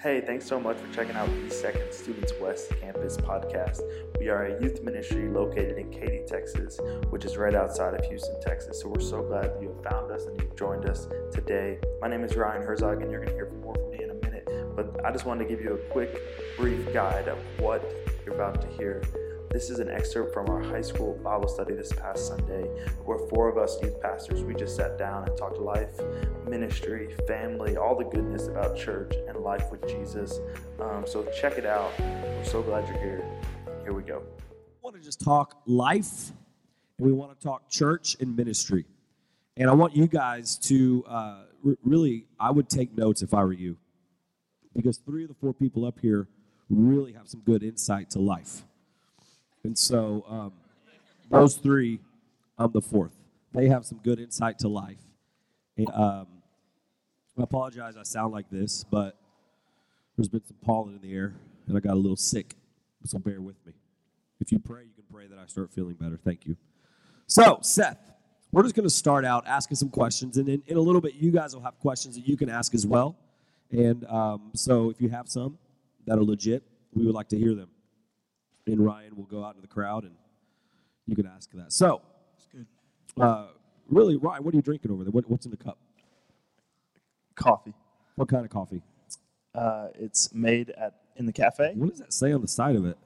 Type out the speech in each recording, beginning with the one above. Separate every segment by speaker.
Speaker 1: Hey, thanks so much for checking out the Second Students West Campus podcast. We are a youth ministry located in Katy, Texas, which is right outside of Houston, Texas. So we're so glad that you have found us and you've joined us today. My name is Ryan Herzog, and you're going to hear more from me in a minute. But I just wanted to give you a quick, brief guide of what you're about to hear. This is an excerpt from our high school Bible study this past Sunday, where four of us youth pastors we just sat down and talked life, ministry, family, all the goodness about church and life with Jesus. Um, so check it out. We're so glad you're here. Here we go.
Speaker 2: We want to just talk life, and we want to talk church and ministry. And I want you guys to uh, really, I would take notes if I were you, because three of the four people up here really have some good insight to life. And so, um, those three, I'm the fourth. They have some good insight to life. And, um, I apologize, I sound like this, but there's been some pollen in the air, and I got a little sick. So bear with me. If you pray, you can pray that I start feeling better. Thank you. So, Seth, we're just going to start out asking some questions, and in, in a little bit, you guys will have questions that you can ask as well. And um, so, if you have some that are legit, we would like to hear them. And Ryan will go out into the crowd, and you can ask that. So,
Speaker 3: good.
Speaker 2: Uh, really, Ryan, what are you drinking over there? What, what's in the cup?
Speaker 3: Coffee.
Speaker 2: What kind of coffee?
Speaker 3: Uh, it's made at in the cafe.
Speaker 2: What does that say on the side of it?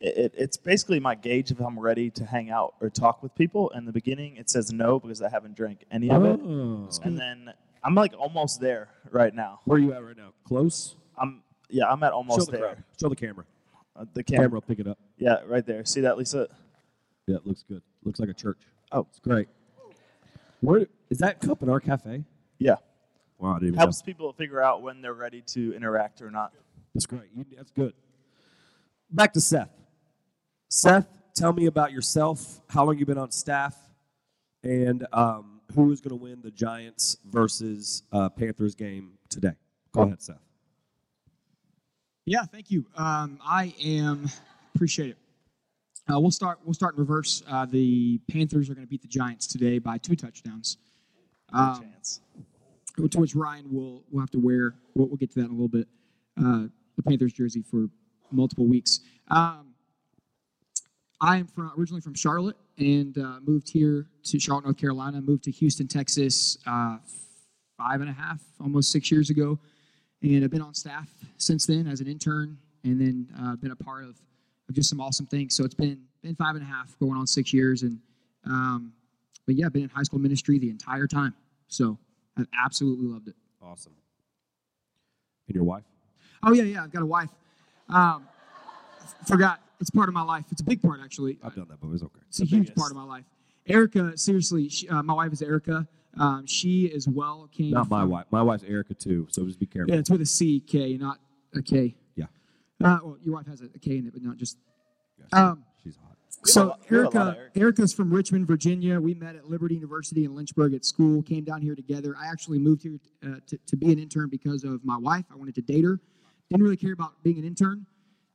Speaker 3: It, it, it's basically my gauge if I'm ready to hang out or talk with people. In the beginning, it says no because I haven't drank any of it,
Speaker 2: Oh.
Speaker 3: and then I'm like almost there right now.
Speaker 2: Where are you at right now? Close?
Speaker 3: I'm yeah, I'm at
Speaker 2: Show
Speaker 3: almost
Speaker 2: the
Speaker 3: there.
Speaker 2: crowd. Show the camera.
Speaker 3: Uh, the camera.
Speaker 2: Camera will pick it up.
Speaker 3: Yeah, right there. See that, Lisa?
Speaker 2: Yeah, it looks good. Looks like a church.
Speaker 3: Oh,
Speaker 2: It's great. Where is that cup in our cafe?
Speaker 3: yeah.
Speaker 2: Wow, I didn't even
Speaker 3: Helps people figure out when they're ready to interact or not.
Speaker 2: That's great. That's good. Back to Seth. Seth, tell me about yourself. How long you been on staff, and um, who is going to win the Giants versus uh, Panthers game today? Go ahead, Seth.
Speaker 4: Yeah, thank you. Um, I am appreciate it. Uh, we'll start. We'll start in reverse. Uh, the Panthers are going to beat the Giants today by two touchdowns.
Speaker 3: No
Speaker 4: Um,
Speaker 3: chance.
Speaker 4: To which Ryan will will have to wear. We'll, we'll get to that in a little bit. Uh, the Panthers jersey for multiple weeks. Um, I am from originally from Charlotte and uh, moved here to Charlotte, North Carolina. Moved to Houston, Texas, uh, five and a half, almost six years ago, and I've been on staff since then as an intern, and then uh, been a part of, of just some awesome things. So it's been been five and a half, going on six years, and um, but yeah, been in high school ministry the entire time. So I've absolutely loved it.
Speaker 2: Awesome. And your wife?
Speaker 4: Oh yeah, yeah. I've got a wife. Um, forgot. It's part of my life. It's a big part actually.
Speaker 2: I've done that, but it's okay.
Speaker 4: It's a huge part of my life. Erica, seriously, she, uh, my wife is Erica. Um, she as well came.
Speaker 2: Not my
Speaker 4: from-
Speaker 2: wife. My wife's Erica too, so just be careful.
Speaker 4: Yeah, it's with a C K, not a K.
Speaker 2: Yeah.
Speaker 4: Uh, well, your wife has a, a K in it, but not just.
Speaker 2: Yeah, she-
Speaker 4: Um,
Speaker 2: she's hot.
Speaker 3: We have a
Speaker 4: So
Speaker 3: lot- we have a lot of
Speaker 4: Erica,
Speaker 3: Ericas.
Speaker 4: Erica's from Richmond, Virginia. We met at Liberty University in Lynchburg at school. Came down here together. I actually moved here uh, to, to be an intern because of my wife. I wanted to date her. Didn't really care about being an intern.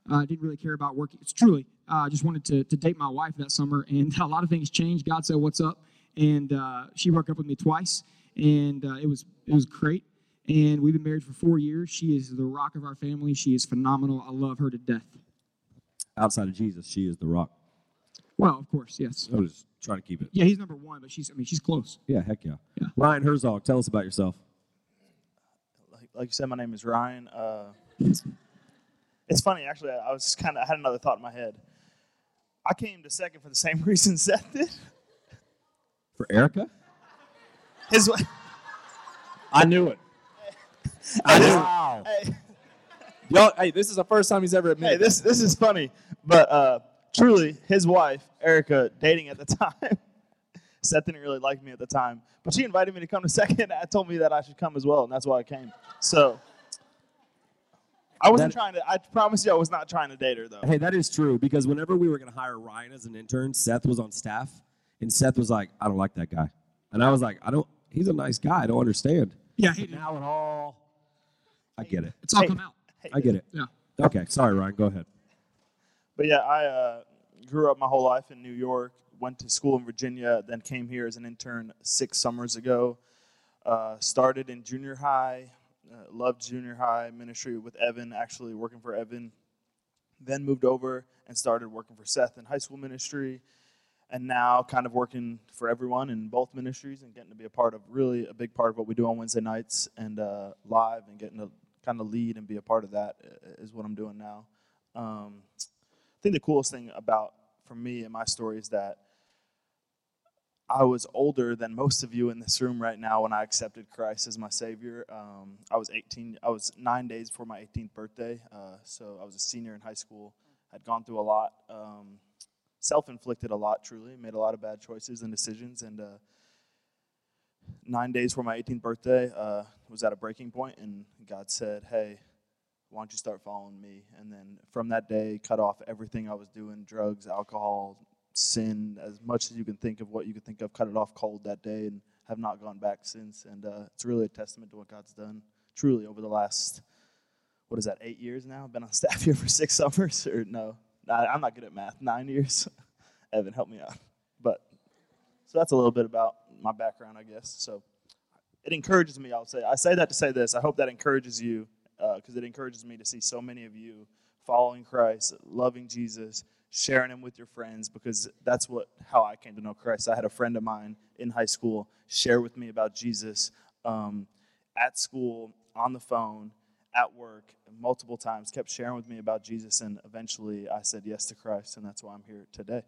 Speaker 4: Uh, didn't really care about working. It's truly. I uh, just wanted to, to date my wife that summer, and a lot of things changed. God said, "What's up?" And uh, she broke up with me twice, and uh, it was it was great. And we've been married for four years. She is the rock of our family. She is phenomenal. I love her to death.
Speaker 2: Outside of Jesus, she is the rock.
Speaker 4: Well, of course, yes.
Speaker 2: I was just trying to keep it.
Speaker 4: Yeah, he's number one, but she's I mean she's close.
Speaker 2: Yeah, heck yeah.
Speaker 4: Yeah.
Speaker 2: Ryan Herzog, tell us about yourself.
Speaker 3: like, like you said, my name is Ryan. Uh, it's funny, actually. I was kind of I had another thought in my head. I came to second for the same reason Seth did.
Speaker 2: For Erica?
Speaker 3: His
Speaker 5: I knew it. I knew
Speaker 3: wow.
Speaker 5: it.
Speaker 3: Hey,
Speaker 5: Y'all, hey, this is the first time he's ever admitted.
Speaker 3: hey,
Speaker 5: admitted.
Speaker 3: this this is funny, but uh, truly, his wife Erica, dating at the time. Seth didn't really like me at the time, but she invited me to come to second. and told me that I should come as well, and that's why I came. So I wasn't
Speaker 2: That-
Speaker 3: trying to. I promise you, I was not trying to date her though.
Speaker 2: Hey, that is true because whenever we were going to hire Ryan as an intern, Seth was on staff, and Seth was like, "I don't like that guy," and I was like, "I don't. He's a nice guy. I don't understand."
Speaker 4: Yeah,
Speaker 2: But
Speaker 4: hated it.
Speaker 2: now it all, I get it.
Speaker 4: It's all
Speaker 3: Hey.
Speaker 4: come out.
Speaker 2: I get it.
Speaker 4: Yeah.
Speaker 2: Okay, sorry, Ryan. Go ahead.
Speaker 3: But yeah, I uh, grew up my whole life in New York. Went to school in Virginia, then came here as an intern six summers ago. Uh, started in junior high, Uh, loved junior high ministry with Evan, actually working for Evan. Then moved over and started working for Seth in high school ministry. And now kind of working for everyone in both ministries and getting to be a part of really a big part of what we do on Wednesday nights and uh, live and getting to kind of lead and be a part of that uh, what I'm doing now. Um, I think the coolest thing about for me and my story is that I was older than most of you in this room right now when I accepted Christ as my Savior. Um, I was 18. I was nine days before my 18th birthday, uh, so I was a senior in high school. I'd gone through a lot, um, self-inflicted a lot. Truly, made a lot of bad choices and decisions. And uh, nine days before my 18th birthday, uh, was at a breaking point, and God said, "Hey, why don't you start following me?" And then from that day, cut off everything I was doing: drugs, alcohol, sin as much as you can think of what you could think of, cut it off cold that day, and have not gone back since. And uh, it's really a testament to what God's done, truly, over the last, what is that, eight years now? I've been on staff here for six summers, or no, I'm not good at math, nine years. Evan, help me out. But, so that's a little bit about my background, I guess. So it encourages me, I'll say. I say that to say this. I hope that encourages you, because it encourages me to see so many of you following Christ, loving Jesus, sharing him with your friends because that's what how I came to know Christ. I had a friend of mine in high school share with me about Jesus um, at school, on the phone, at work, multiple times. Kept sharing with me about Jesus, and eventually I said yes to Christ, and that's why I'm here today.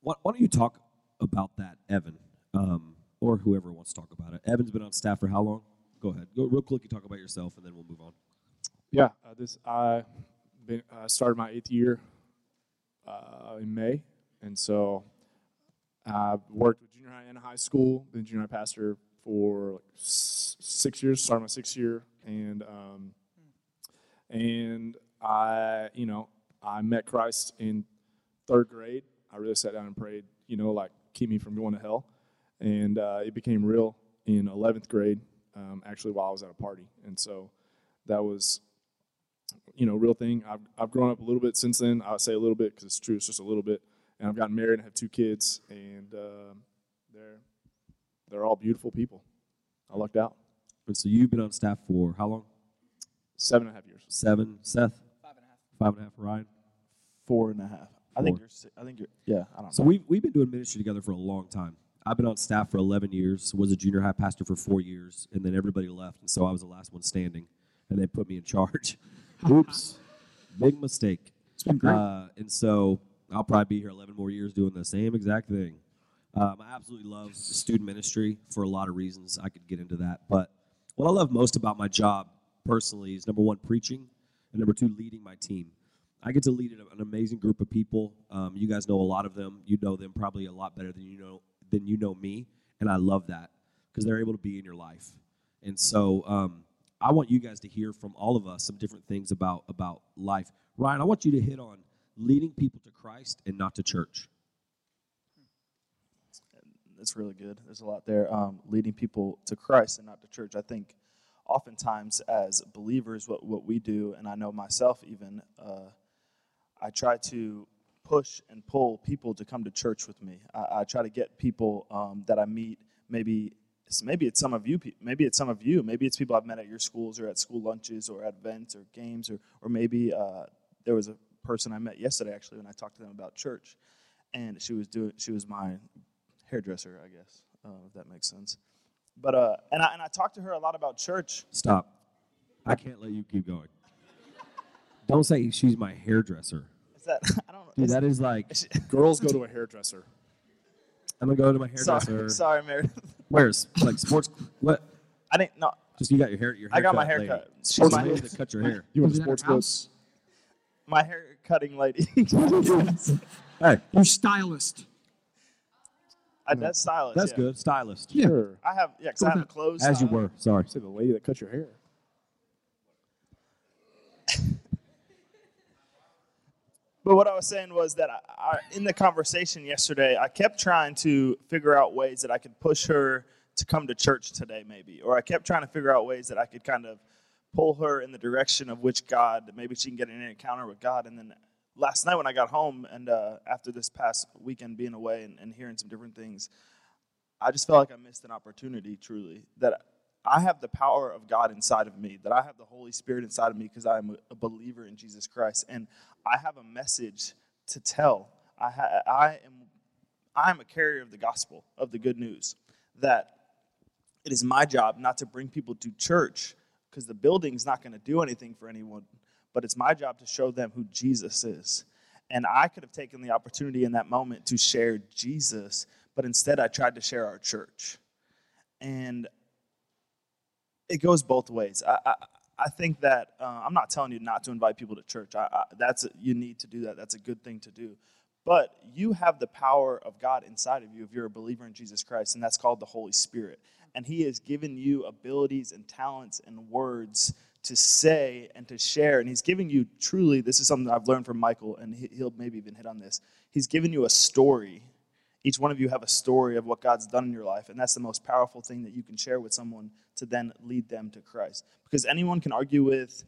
Speaker 2: Why, why don't you talk about that, Evan, um, or whoever wants to talk about it? Evan's been on staff for how long? Go ahead. Go real quick. You talk about yourself, and then we'll move on.
Speaker 5: Yeah, uh, this I been uh, started my eighth year uh, in May, and so I worked with junior high and high school. Been junior high pastor for like s- six years. Started my sixth year, and um, and I, you know, I met Christ in third grade. I really sat down and prayed, you know, like keep me from going to hell, and uh, it became real in eleventh grade. Um, actually, while I was at a party, and so that was you know, real thing. I've, I've grown up a little bit since then. I'll say a little bit because it's true. It's just a little bit. And I've gotten married and have two kids, and uh, they're they're all beautiful people. I lucked out.
Speaker 2: And so you've been on staff for how long?
Speaker 5: Seven and a half years.
Speaker 2: Seven. Seth. Five and a half. Five and a half. Ryan.
Speaker 3: Four and a half. I think you're. si- I think you're. Yeah, I don't know.
Speaker 2: So we've we've been doing ministry together for a long time. I've been on staff for 11 years. Was a junior high pastor for four years, and then everybody left, and so I was the last one standing, and they put me in charge. Oops, big mistake.
Speaker 4: It's been great.
Speaker 2: Uh, and so I'll probably be here 11 more years doing the same exact thing. Um, I absolutely love student ministry for a lot of reasons. I could get into that. But what I love most about my job personally is number one, preaching, and number two, leading my team. I get to lead an an amazing group of people. Um, you guys know a lot of them. You know them probably a lot better than you know than you know me, and I love that because they're able to be in your life. And so um, I want you guys to hear from all of us some different things about about life. Ryan, I want you to hit on leading people to Christ and not to church.
Speaker 3: It's really good. There's a lot there. Um, leading people to Christ and not to church. I think oftentimes as believers, what, what we do, and I know myself even, uh, I try to push and pull people to come to church with me. I, I try to get people um, that I meet, maybe it's, maybe it's some of you, maybe it's some of you, maybe it's people I've met at your schools or at school lunches or at events or games, or, or maybe uh, there was a person I met yesterday actually when I talked to them about church, and she was doing, she was my hairdresser, I guess, uh, if that makes sense. But uh, and I and I talked to her a lot about church.
Speaker 2: Stop. I can't let you keep going. Don't say she's my hairdresser.
Speaker 3: Is that I don't know.
Speaker 2: Dude,
Speaker 3: is-
Speaker 2: that is like
Speaker 5: Girls go to a hairdresser.
Speaker 2: I'm gonna go to my hairdresser.
Speaker 3: sorry, sorry, Meredith.
Speaker 2: Where's like sports? What?
Speaker 3: I didn't know.
Speaker 2: Just you got your hair. Your hair?
Speaker 3: I got my
Speaker 2: haircut,
Speaker 3: haircut.
Speaker 2: lady.
Speaker 3: She's
Speaker 2: Sports
Speaker 3: my-
Speaker 2: lady that cut your hair.
Speaker 5: You went
Speaker 4: Was
Speaker 5: to
Speaker 4: it at her
Speaker 5: sports
Speaker 4: house?
Speaker 5: goods.
Speaker 3: My hair cutting lady.
Speaker 2: Hey,
Speaker 4: Your stylist.
Speaker 3: I, that's stylist.
Speaker 2: that's
Speaker 3: yeah.
Speaker 2: good. Stylist.
Speaker 4: Yeah.
Speaker 5: Sure.
Speaker 3: I have yeah, 'cause
Speaker 4: Go
Speaker 3: I have a clothes.
Speaker 2: As you were. Sorry.
Speaker 5: Say the lady that cut your hair.
Speaker 3: But what I was saying was that I, I, in the conversation yesterday, I kept trying to figure out ways that I could push her to come to church today, maybe, or I kept trying to figure out ways that I could kind of pull her in the direction of which God, maybe she can get an encounter with God. And then last night when I got home, and uh, after this past weekend being away and, and hearing some different things, I just felt like I missed an opportunity, truly. That I have the power of God inside of me, that I have the Holy Spirit inside of me because I am a, believer in Jesus Christ. And I have a message to tell. I, ha- I am I am a carrier of the gospel, of the good news, that it is my job not to bring people to church because the building's not going to do anything for anyone, but it's my job to show them who Jesus is. And I could have taken the opportunity in that moment to share Jesus, but instead I tried to share our church. And it goes both ways. I, I, I think that uh, I'm not telling you not to invite people to church. I, I, that's you need to do that. That's a good thing to do. But you have the power of God inside of you if you're a believer in Jesus Christ, and that's called the Holy Spirit. And He has given you abilities and talents and words to say and to share. And He's giving you truly, this is something I've learned from Michael, and he- he'll maybe even hit on this. He's given you a story. Each one of you have a story of what God's done in your life, and that's the most powerful thing that you can share with someone to then lead them to Christ. Because anyone can argue with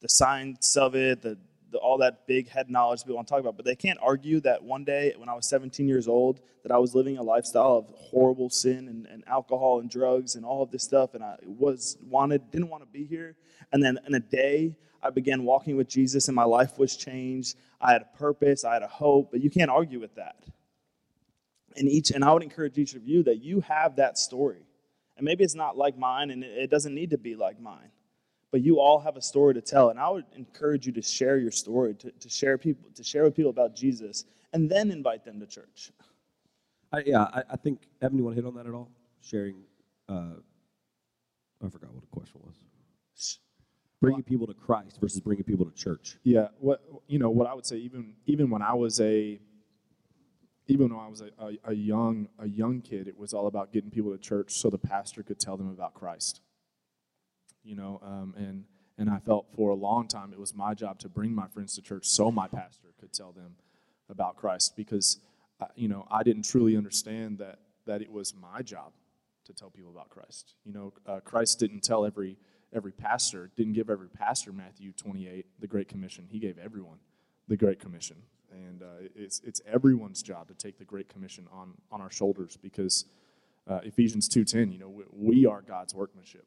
Speaker 3: the science of it, the the, all that big head knowledge people want to talk about, but they can't argue that one day when I was 17 years old that I was living a lifestyle of horrible sin and, and alcohol and drugs and all of this stuff, and I was wanted didn't want to be here. And then in a day, I began walking with Jesus, and my life was changed. I had a purpose, I had a hope, but you can't argue with that. And each, and I would encourage each of you that you have that story, and maybe it's not like mine, and it, it doesn't need to be like mine but you all have a story to tell and i would encourage you to share your story to, to share people to share with people about jesus and then invite them to church
Speaker 2: I, yeah, I, I think Evan, you want to hit on that at all? Sharing, uh, I forgot what the question was. Bringing people to Christ versus bringing people to church.
Speaker 5: Yeah, what you know, what I would say, even even when I was a, even when I was a, a, a young a young kid, it was all about getting people to church so the pastor could tell them about Christ. You know, um, and and I felt for a long time it was my job to bring my friends to church so my pastor could tell them about Christ because, uh, you know, I didn't truly understand that that it was my job to tell people about Christ. You know, uh, Christ didn't tell every every pastor, didn't give every pastor Matthew 28, the Great Commission. He gave everyone the Great Commission. And uh, it's, it's everyone's job to take the Great Commission on, on our shoulders because uh, Ephesians 2.10, you know, we, we are God's workmanship,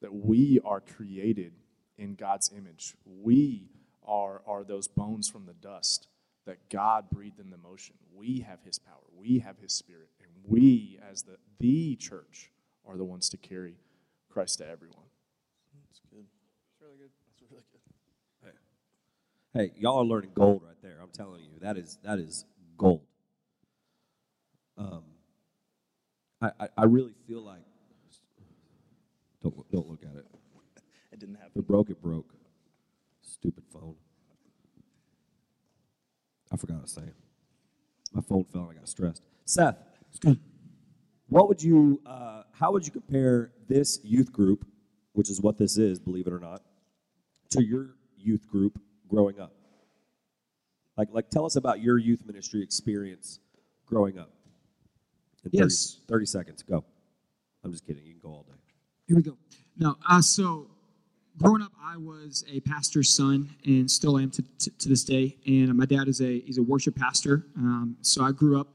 Speaker 5: that we are created in God's image. We are, are those bones from the dust that God breathed in the motion. We have his power. We have his spirit. And we, as the, the church, are the ones to carry Christ to everyone.
Speaker 3: that's good that's really good that's really good
Speaker 2: Hey, y'all are learning gold right there. I'm telling you, that is that is gold. Um, I, I, I really feel like don't look- don't look at it.
Speaker 3: it didn't happen
Speaker 2: it broke, it broke. Stupid phone. I forgot to say. My phone fell and I got stressed. Seth, what would you, uh, how would you compare this youth group, which is what this is, believe it or not, to your youth group growing up? Like, like tell us about your youth ministry experience growing up. In 30,
Speaker 4: Yes.
Speaker 2: 30 seconds, go. I'm just kidding. You can go all day.
Speaker 4: Here we go. No, uh, so growing up, I was a pastor's son and still am to, to, to this day. And my dad is a he's a worship pastor. Um, so I grew up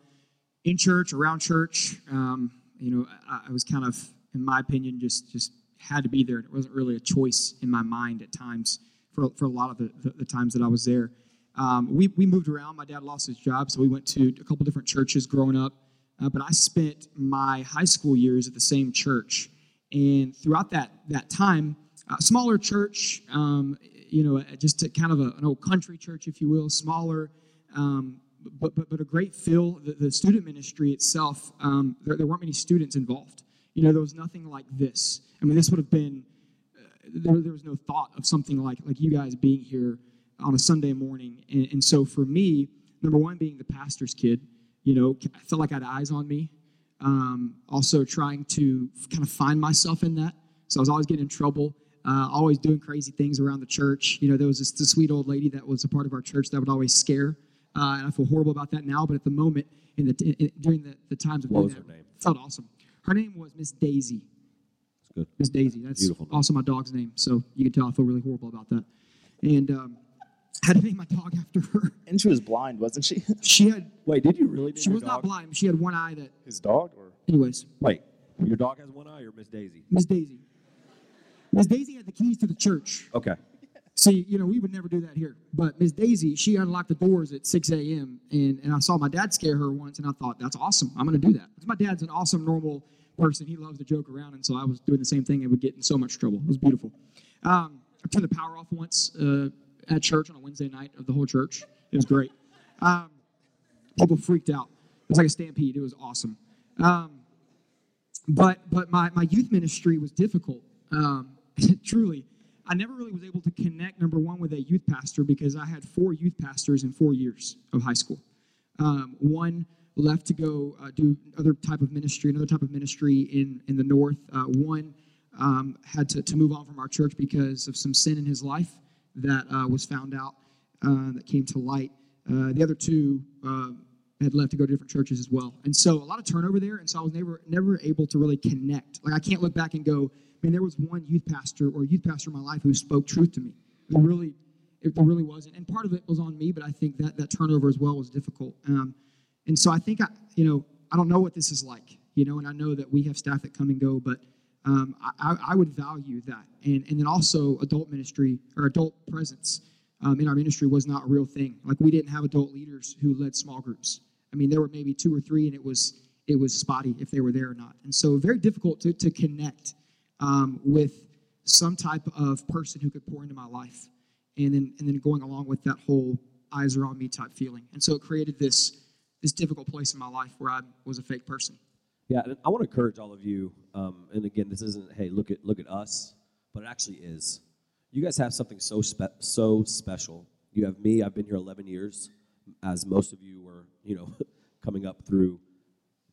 Speaker 4: in church, around church. Um, you know, I, I was kind of, in my opinion, just just had to be there. It wasn't really a choice in my mind at times for, for a lot of the, the, the times that I was there. Um, we, we moved around. My dad lost his job, so we went to a couple different churches growing up. Uh, but I spent my high school years at the same church. And throughout that, that time, a smaller church, um, you know, just a, kind of a, an old country church, if you will, smaller, um, but, but, but a great feel. The, the student ministry itself, um, there, there weren't many students involved. You know, there was nothing like this. I mean, this would have been, there, there was no thought of something like, like you guys being here on a Sunday morning. And, and so for me, number one, being the pastor's kid, you know, I felt like I had eyes on me. Um, also trying to kind of find myself in that. So I was always getting in trouble, uh, always doing crazy things around the church. You know, there was this, this sweet old lady that was a part of our church that would always scare. Uh, and I feel horrible about that now, but at the moment, in the in, during the, the times of
Speaker 2: What was
Speaker 4: that,
Speaker 2: her name?
Speaker 4: felt awesome. Her name was Miss Daisy.
Speaker 2: It's good.
Speaker 4: Miss Daisy. That's
Speaker 2: Beautiful name.
Speaker 4: also my dog's name. So you can tell I feel really horrible about that. And um, I had to name my dog after her.
Speaker 3: and she was blind wasn't she
Speaker 4: She had
Speaker 2: Wait, did you really? name
Speaker 4: she
Speaker 2: your
Speaker 4: was not blind. She had one eye that.
Speaker 5: His dog or
Speaker 4: Anyways,
Speaker 2: Wait, your dog has one eye or Miss Daisy?
Speaker 4: Miss Daisy. Miss Daisy had the keys to the church.
Speaker 2: Okay.
Speaker 4: See, you know, we would never do that here. But Miss Daisy, she unlocked the doors at 6 a.m. And, and I saw my dad scare her once, and I thought, that's awesome. I'm going to do that. Because my dad's an awesome, normal person. He loves to joke around. And so I was doing the same thing and would get in so much trouble. It was beautiful. Um, I turned the power off once uh, at church on a Wednesday night of the whole church. It was great. Um, people freaked out. It was like a stampede. It was awesome. Um, but but my, my youth ministry was difficult. Um, truly, I never really was able to connect. Number one, with a youth pastor because I had four youth pastors in four years of high school. Um, one left to go uh, do other type of ministry, another type of ministry in in the north. Uh, one um, had to, to move on from our church because of some sin in his life that uh, was found out uh, that came to light. Uh, the other two uh, had left to go to different churches as well, and so a lot of turnover there. And so I was never never able to really connect. Like I can't look back and go, man, there was one youth pastor or youth pastor in my life who spoke truth to me. It really, it really wasn't. And part of it was on me, but I think that that turnover as well was difficult. Um, and so I think I, you know, I don't know what this is like, you know, and I know that we have staff that come and go, but um, I, I would value that. And, and then also adult ministry or adult presence um, in our ministry was not a real thing. Like we didn't have adult leaders who led small groups. I mean, there were maybe two or three, and it was it was spotty if they were there or not. And so very difficult to, to connect um, with some type of person who could pour into my life. And then and then going along with that whole eyes are on me type feeling. And so it created this this difficult place in my life where I was a fake person.
Speaker 2: Yeah, and I want to encourage all of you. Um, and again, this isn't hey look at look at us, but it actually is. You guys have something so spe- so special. You have me. I've been here 11 years, as most of you were, you know, coming up through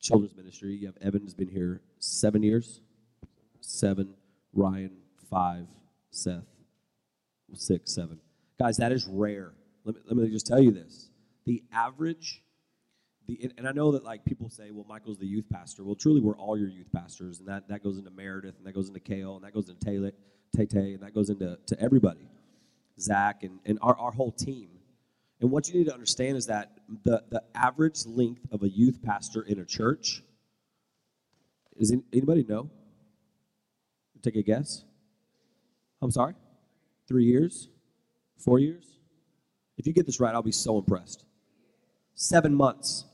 Speaker 2: children's ministry. You have Evan has been here seven years, seven. Ryan five. Seth six, seven. Guys, that is rare. Let me, let me just tell you this: the average the, and I know that like people say, well, Michael's the youth pastor. Well, truly, we're all your youth pastors, and that, that goes into Meredith, and that goes into Kale, and that goes into Taylor, Tay Tay, and that goes into to everybody, Zach, and, and our, our whole team. And what you need to understand is that the, the average length of a youth pastor in a church is anybody know? Take a guess. I'm sorry. Three years, four years. If you get this right, I'll be so impressed. Seven months.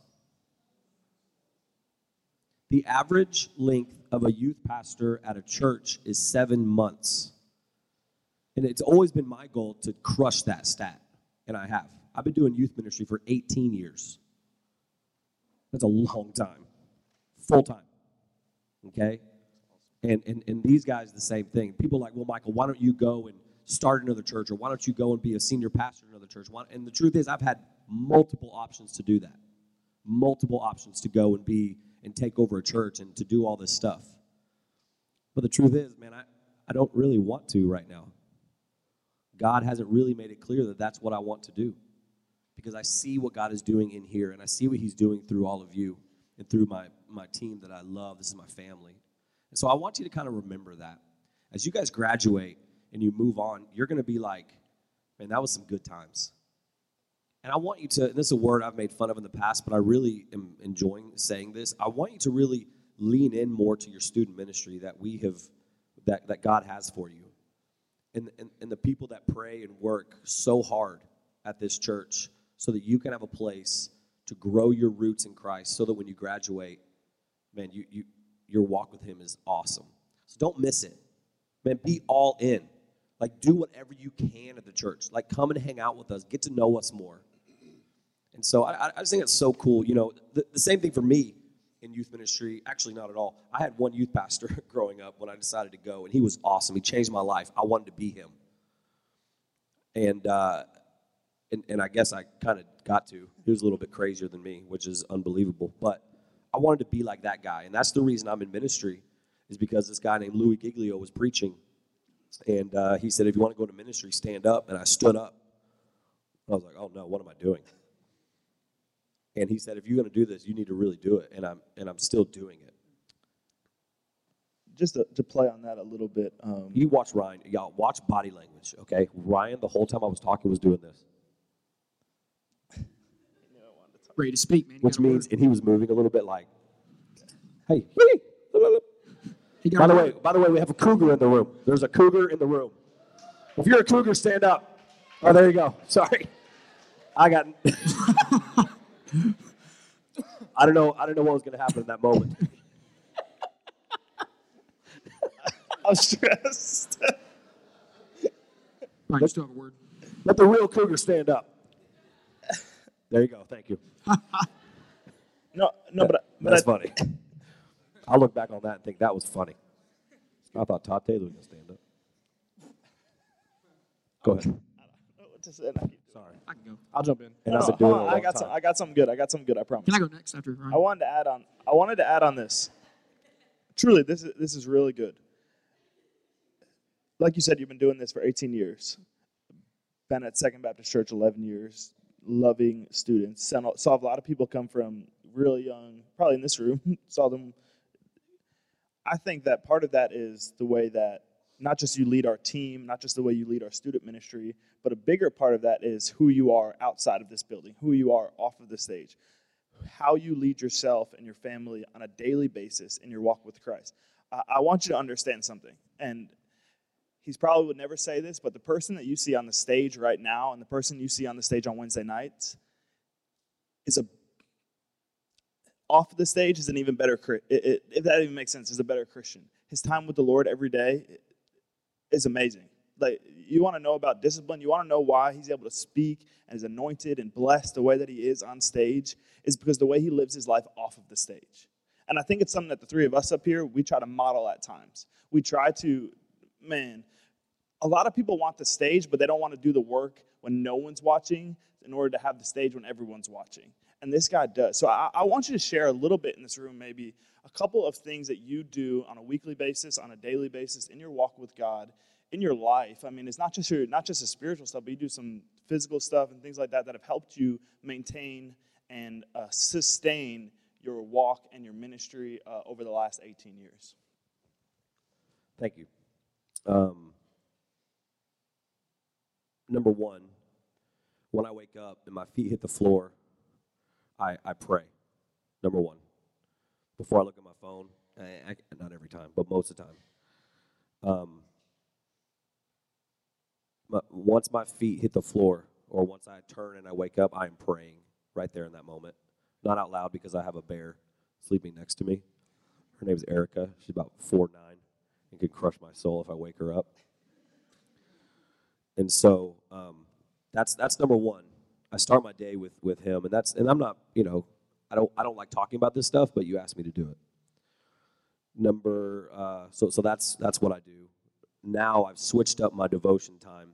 Speaker 2: The average length of a youth pastor at a church is seven months. And it's always been my goal to crush that stat, and I have. I've been doing youth ministry for 18 years. That's a long time, full time. Okay? And, and, and these guys, the same thing. People like, well, Michael, why don't you go and start another church, or why don't you go and be a senior pastor in another church? Why, and the truth is, I've had multiple options to do that, multiple options to go and be and take over a church and to do all this stuff. But the truth is, man, I, I don't really want to right now. God hasn't really made it clear that that's what I want to do because I see what God is doing in here and I see what He's doing through all of you and through my, my team that I love. This is my family. And so I want you to kind of remember that. As you guys graduate and you move on, you're going to be like, man, that was some good times. And I want you to, and this is a word I've made fun of in the past, but I really am enjoying saying this. I want you to really lean in more to your student ministry that we have, that, that God has for you. And, and, and the people that pray and work so hard at this church so that you can have a place to grow your roots in Christ so that when you graduate, man, you, you, your walk with Him is awesome. So don't miss it. Man, be all in. Like, do whatever you can at the church. Like, come and hang out with us, get to know us more. And so I, I just think it's so cool. You know, the, the same thing for me in youth ministry. Actually, not at all. I had one youth pastor growing up when I decided to go, and he was awesome. He changed my life. I wanted to be him. And, uh, and, and I guess I kind of got to. He was a little bit crazier than me, which is unbelievable. But I wanted to be like that guy. And that's the reason I'm in ministry, is because this guy named Louis Giglio was preaching. And uh, he said, if you want to go to ministry, stand up. And I stood up. I was like, oh no, what am I doing? And he said, if you're going to do this, you need to really do it. And I'm, and I'm still doing it.
Speaker 3: Just to, to play on that a little bit. Um,
Speaker 2: You watch Ryan, y'all watch body language, okay? Ryan, the whole time I was talking, was doing this,
Speaker 4: Ready to speak, man.
Speaker 2: Which
Speaker 4: got a word.
Speaker 2: means, and he was moving a little bit like, hey,
Speaker 4: You He got
Speaker 2: By the way, by the way, we have a cougar in the room. There's a cougar in the room. If you're a cougar, stand up. Oh, there you go. Sorry, I got. I don't know. I don't know what was going to happen in that moment.
Speaker 3: I was stressed.
Speaker 4: Brian, you still have a word.
Speaker 2: Let the real cougar stand up. There you go. Thank you.
Speaker 3: no, no, but, but
Speaker 2: That's
Speaker 3: I,
Speaker 2: funny. I'll look back on that and think that was funny. I thought Todd Taylor was going to stand up. Go ahead.
Speaker 3: what to say. No,
Speaker 2: Sorry.
Speaker 4: I can go.
Speaker 5: I'll jump in.
Speaker 2: And
Speaker 3: no,
Speaker 2: I've been
Speaker 3: hold
Speaker 2: doing it
Speaker 3: on,
Speaker 2: a
Speaker 3: I
Speaker 2: long
Speaker 3: got
Speaker 2: time.
Speaker 3: some. I got something good. I got something good. I promise.
Speaker 4: Can I go next after Ryan?
Speaker 3: I wanted to add on. I wanted to add on this. Truly, this is this is really good. Like you said, you've been doing this for 18 years. Been at Second Baptist Church 11 years. Loving students. Saw saw a lot of people come from really young, probably in this room. saw them. I think that part of that is the way that not just you lead our team, not just the way you lead our student ministry, but a bigger part of that is who you are outside of this building, who you are off of the stage how you lead yourself and your family on a daily basis in your walk with Christ. I, I want you to understand something. And he's probably would never say this, but the person that you see on the stage right now and the person you see on the stage on Wednesday nights is a off the stage is an even better if that even makes sense is a better Christian. His time with the Lord every day is amazing. Like you want to know about discipline, you want to know why he's able to speak and is anointed and blessed the way that he is on stage is because the way he lives his life off of the stage. And I think it's something that the three of us up here we try to model at times. We try to man, a lot of people want the stage, but they don't want to do the work when no one's watching in order to have the stage when everyone's watching. And this guy does. So I, I want you to share a little bit in this room, maybe a couple of things that you do on a weekly basis, on a daily basis, in your walk with God, in your life. I mean, it's not just your not just the spiritual stuff, but you do some physical stuff and things like that that have helped you maintain and uh, sustain your walk and your ministry uh, over the last 18 years.
Speaker 2: Thank you. Um, number one, when I wake up and my feet hit the floor, I, I pray. Number one, before I look at my phone, I, I, not every time, but most of the time. Um, once my feet hit the floor, or once I turn and I wake up, I am praying right there in that moment. Not out loud because I have a bear sleeping next to me. Her name is Erica. She's about four nine and could crush my soul if I wake her up. And so um, that's that's number one. I start my day with with him, and that's and I'm not you know I don't I don't like talking about this stuff, but you asked me to do it. Number uh, so so that's that's what I do. Now I've switched up my devotion time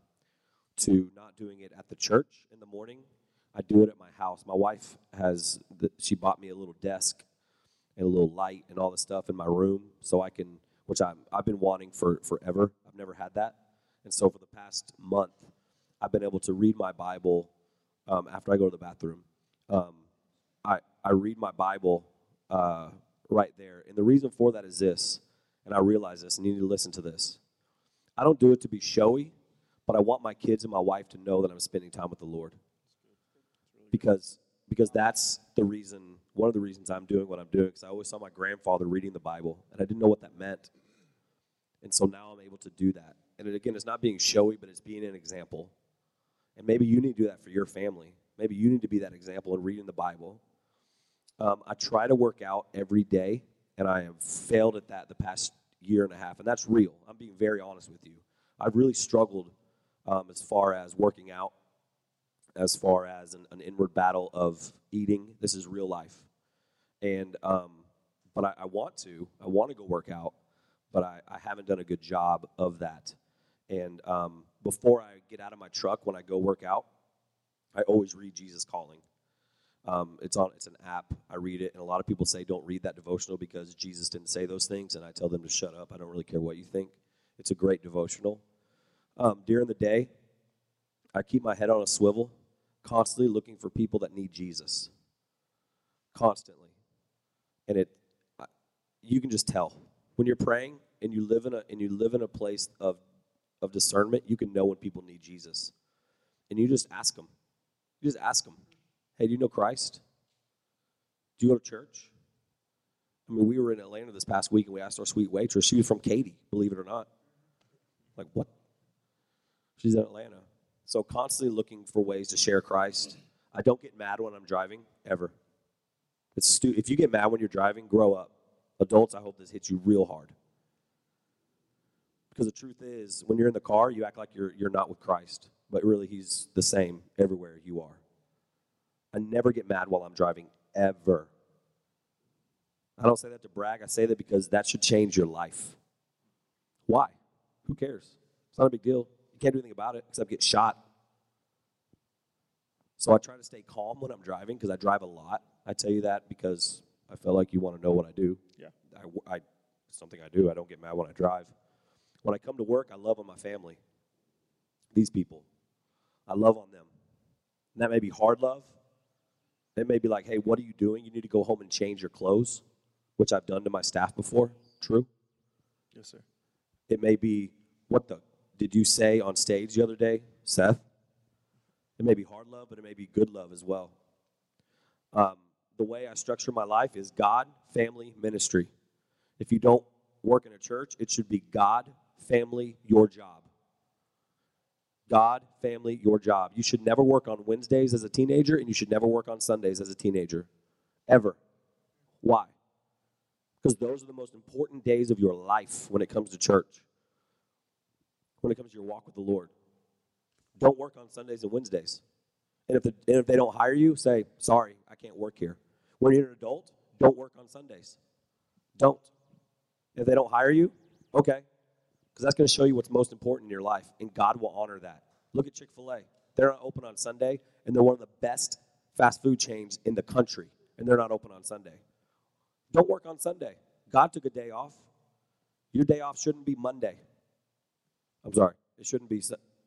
Speaker 2: to not doing it at the church in the morning. I do it at my house. My wife has the, she bought me a little desk and a little light and all the stuff in my room so I can which I'm, I've been wanting for forever. I've never had that. And so for the past month, I've been able to read my Bible um, after I go to the bathroom. Um, I, I read my Bible uh, right there. And the reason for that is this, and I realize this, and you need to listen to this. I don't do it to be showy, but I want my kids and my wife to know that I'm spending time with the Lord. Because because that's the reason, one of the reasons I'm doing what I'm doing, because I always saw my grandfather reading the Bible, and I didn't know what that meant. And so now I'm able to do that. And it, again, it's not being showy, but it's being an example. And maybe you need to do that for your family. Maybe you need to be that example in reading the Bible. Um, I try to work out every day, and I have failed at that the past year and a half, and that's real. I'm being very honest with you. I've really struggled um, as far as working out, as far as an, an inward battle of eating. This is real life, and um, but I, I want to. I want to go work out, but I, I haven't done a good job of that. And um, before I get out of my truck, when I go work out, I always read Jesus Calling. Um, it's on. It's an app. I read it, and a lot of people say don't read that devotional because Jesus didn't say those things, and I tell them to shut up. I don't really care what you think. It's a great devotional. Um, during the day, I keep my head on a swivel, constantly looking for people that need Jesus. Constantly, and it, you can just tell when you're praying and you live in a and you live in a place of of discernment. You can know when people need Jesus, and you just ask them. You just ask them, "Hey, do you know Christ? Do you go to church? I mean, we were in Atlanta this past week and we asked our sweet waitress. She was from Katy, believe it or not. Like, what? She's in Atlanta. So, constantly looking for ways to share Christ. I don't get mad when I'm driving, ever. It's stu- if you get mad when you're driving, grow up. Adults, I hope this hits you real hard. Because the truth is, when you're in the car, you act like you're, you're not with Christ, but really, He's the same everywhere you are. I never get mad while I'm driving, ever. I don't say that to brag. I say that because that should change your life. Why? Who cares? It's not a big deal. You can't do anything about it except get shot. So I try to stay calm when I'm driving because I drive a lot. I tell you that because I feel like you want to know what I do.
Speaker 3: Yeah.
Speaker 2: I, I, it's something I do. I don't get mad when I drive. When I come to work, I love on my family. These people. I love on them. And that may be hard love. It may be like, hey, what are you doing? You need to go home and change your clothes, which I've done to my staff before. True.
Speaker 3: Yes, sir.
Speaker 2: It may be, what the did you say on stage the other day, Seth? It may be hard love, but it may be good love as well. Um, the way I structure my life is God, family, ministry. If you don't work in a church, it should be God, family, your job. God, family, your job. You should never work on Wednesdays as a teenager, and you should never work on Sundays as a teenager. Ever. Why? Because those are the most important days of your life when it comes to church, when it comes to your walk with the Lord. Don't work on Sundays and Wednesdays. And if, the, and if they don't hire you, say, sorry, I can't work here. When you're an adult, don't work on Sundays. Don't. If they don't hire you, okay. Because that's going to show you what's most important in your life, and God will honor that. Look at Chick fil A. They're not open on Sunday, and they're one of the best fast food chains in the country, and they're not open on Sunday. Don't work on Sunday. God took a day off. Your day off shouldn't be Monday. I'm sorry. It shouldn't be.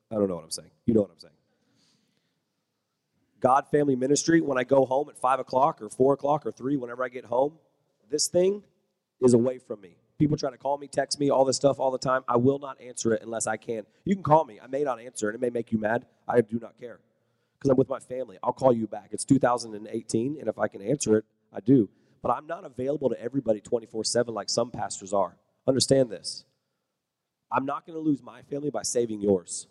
Speaker 2: I don't know what I'm saying. You know what I'm saying. God Family Ministry, when I go home at 5 o'clock or 4 o'clock or 3, whenever I get home, this thing is away from me. People try to call me, text me, all this stuff all the time. I will not answer it unless I can. You can call me. I may not answer, and it may make you mad. I do not care because I'm with my family. I'll call you back. It's 2018, and if I can answer it, I do. But I'm not available to everybody 24 7 like some pastors are. Understand this. I'm not going to lose my family by saving yours.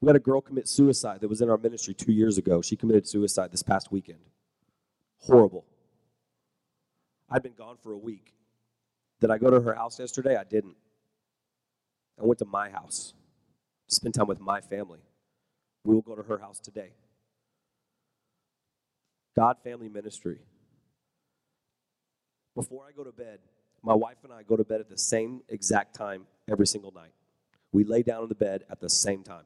Speaker 2: We had a girl commit suicide that was in our ministry two years ago. She committed suicide this past weekend. Horrible. I'd been gone for a week. Did I go to her house yesterday? I didn't. I went to my house to spend time with my family. We will go to her house today. God Family Ministry. Before I go to bed, my wife and I go to bed at the same exact time every single night. We lay down in the bed at the same time.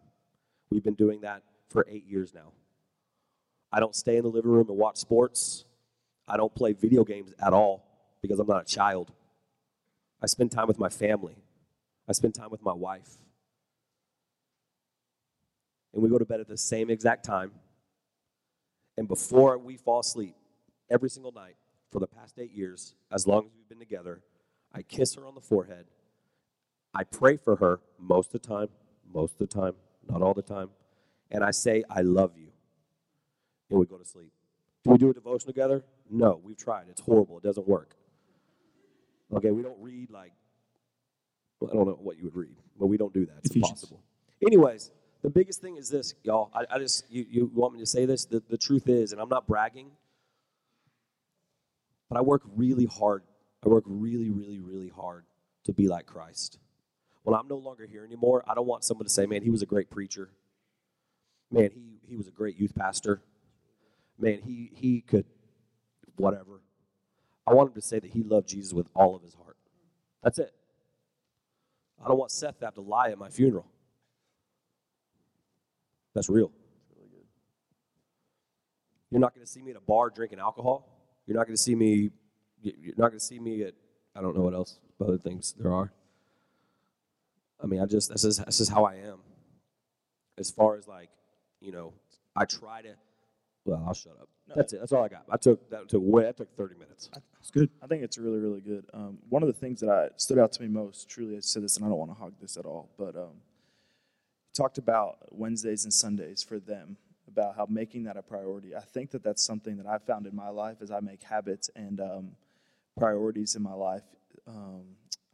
Speaker 2: We've been doing that for eight years now. I don't stay in the living room and watch sports. I don't play video games at all because I'm not a child. I spend time with my family. I spend time with my wife. And we go to bed at the same exact time. And before we fall asleep, every single night for the past eight years, as long as we've been together, I kiss her on the forehead. I pray for her most of the time, most of the time, not all the time. And I say, I love you. And we go to sleep. Do we do a devotion together? No, we've tried. It's horrible. It doesn't work. Okay, we don't read like, well, I don't know what you would read, but we don't do that. It's
Speaker 4: Ephesians.
Speaker 2: impossible. Anyways, the biggest thing is this, y'all. I, I just, you, you want me to say this? The, the truth is, and I'm not bragging, but I work really hard. I work really, really, really hard to be like Christ. When I'm no longer here anymore, I don't want someone to say, man, he was a great preacher. Man, he, he was a great youth pastor. Man, he, he could, whatever. I want him to say that he loved Jesus with all of his heart. That's it. I don't want Seth to have to lie at my funeral. That's real. You're not going to see me at a bar drinking alcohol. You're not going to see me. You're not going to see me at. I don't know what else other things there are. I mean, I just this is this is how I am. As far as like, you know, I try to. Well, I'll shut up. That's it. That's all I got. I took that took way. That took thirty minutes.
Speaker 4: It's good.
Speaker 3: I think it's really, really good. Um, one of the things that I stood out to me most, truly, I said this, and I don't want to hog this at all, but um, talked about Wednesdays and Sundays for them, about how making that a priority. I think that that's something that I've found in my life as I make habits, and um, priorities in my life. Um,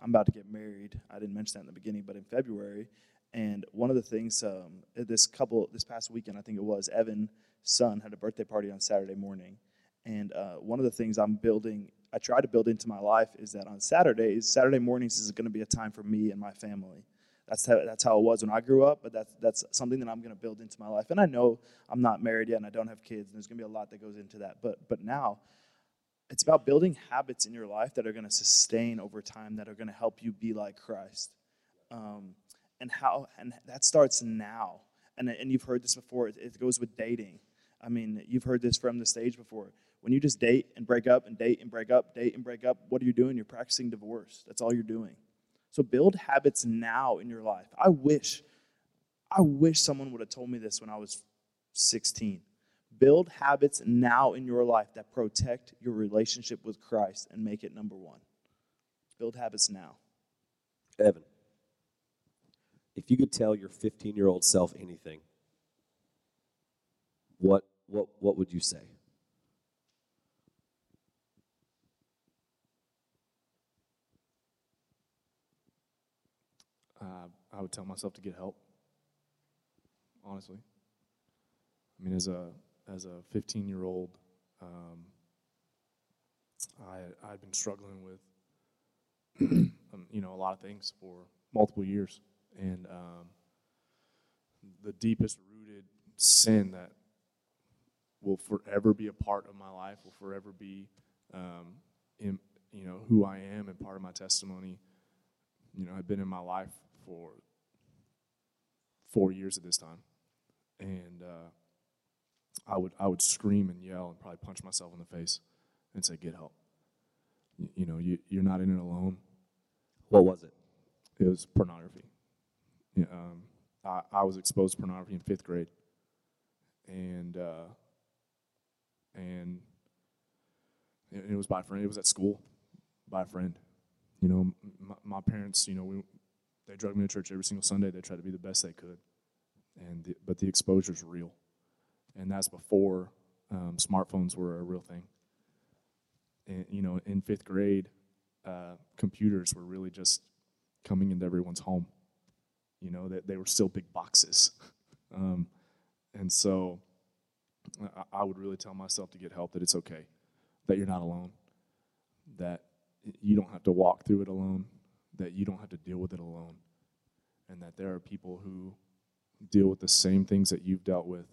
Speaker 3: I'm about to get married. I didn't mention that in the beginning, but in February. And one of the things, um, this couple, this past weekend, I think it was, Evan's son had a birthday party on Saturday morning. And uh, one of the things I'm building, I try to build into my life is that on Saturdays, Saturday mornings is going to be a time for me and my family. That's how, that's how it was when I grew up, but that's, that's something that I'm going to build into my life. And I know I'm not married yet and I don't have kids, and there's going to be a lot that goes into that. But, but now, it's about building habits in your life that are going to sustain over time, that are going to help you be like Christ. Um, and how and that starts now. And, and you've heard this before. It, it goes with dating. I mean, you've heard this from the stage before. When you just date and break up and date and break up, date and break up, what are you doing? You're practicing divorce. That's all you're doing. So build habits now in your life. I wish, I wish someone would have told me this when I was 16. Build habits now in your life that protect your relationship with Christ and make it number one. Build habits now.
Speaker 2: Evan, if you could tell your 15 year old self anything, what, what, what would you say?
Speaker 5: Uh, I would tell myself to get help. Honestly, I mean, as a as a 15 year old, um, I I'd been struggling with um, you know a lot of things for multiple years, and um, the deepest rooted sin that will forever be a part of my life, will forever be um, in you know who I am and part of my testimony. You know, had been in my life for four years at this time, and uh, I would I would scream and yell and probably punch myself in the face and say, "Get help." You, you know, you, you're not in it alone.
Speaker 2: What was it?
Speaker 5: It was pornography. Yeah, um, I, I was exposed to pornography in fifth grade, and uh, and it, was by a friend. It was at school, by a friend. You know, my, my parents. You know, we they drug me to church every single Sunday. They tried to be the best they could, and the, but the exposure's real, and that's before um, smartphones were a real thing. And you know, in fifth grade, uh, computers were really just coming into everyone's home. You know, that they, they were still big boxes, um, and so I, I would really tell myself to get help. That it's okay, that you're not alone, that you don't have to walk through it alone, that you don't have to deal with it alone, and that there are people who deal with the same things that you've dealt with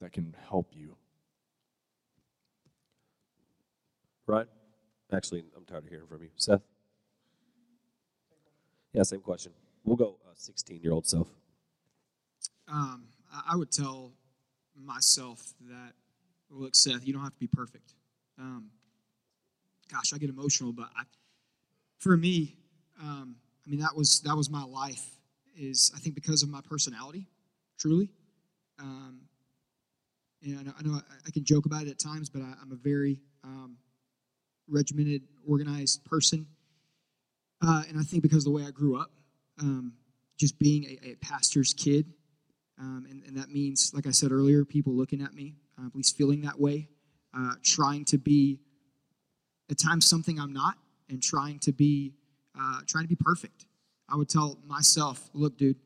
Speaker 5: that can help you.
Speaker 2: Right? Actually, I'm tired of hearing from you. Seth? Yeah, same question. We'll go 16 year old self.
Speaker 4: Um, I- I would tell myself that, look, Seth, you don't have to be perfect. Um, gosh, I get emotional, but I, for me, um, I mean, that was that was my life. Is I think because of my personality, truly. Um, and I know, I, know I, I can joke about it at times, but I, I'm a very um, regimented, organized person. Uh, and I think because of the way I grew up, um, just being a, a pastor's kid, um, and, and, that means, like I said earlier, people looking at me, uh, at least feeling that way, uh, trying to be at times something I'm not, and trying to be uh, trying to be perfect. I would tell myself, look, dude,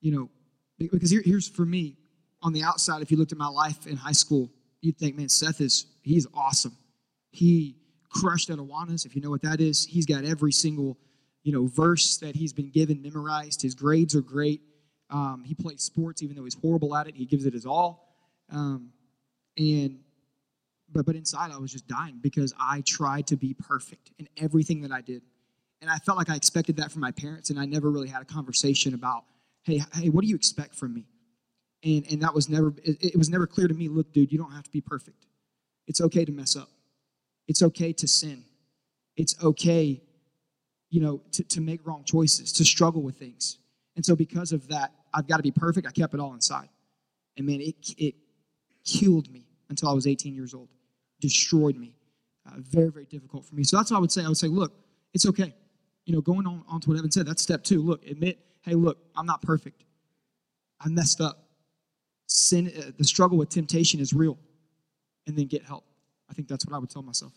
Speaker 4: you know, because here, here's for me on the outside. If you looked at my life in high school, you'd think, man, Seth is he's awesome. He crushed at Awanas, if you know what that is. He's got every single you know verse that he's been given memorized. His grades are great. Um, he plays sports, even though he's horrible at it. He gives it his all. Um, and but but inside, I was just dying because I tried to be perfect in everything that I did, and I felt like I expected that from my parents, and I never really had a conversation about, hey, hey, what do you expect from me? And and that was never it, it was never clear to me. Look, dude, you don't have to be perfect. It's okay to mess up. It's okay to sin. It's okay, you know, to, to make wrong choices, to struggle with things. And so because of that, I've got to be perfect. I kept it all inside. And man, it, it killed me until I was 18 years old, destroyed me. Uh, very, very difficult for me. So that's what I would say. I would say, look, it's okay. You know, going on, on to what Evan said, that's step two. Look, admit, hey, look, I'm not perfect. I messed up. Sin, uh, the struggle with temptation is real. And then get help. I think that's what I would tell myself.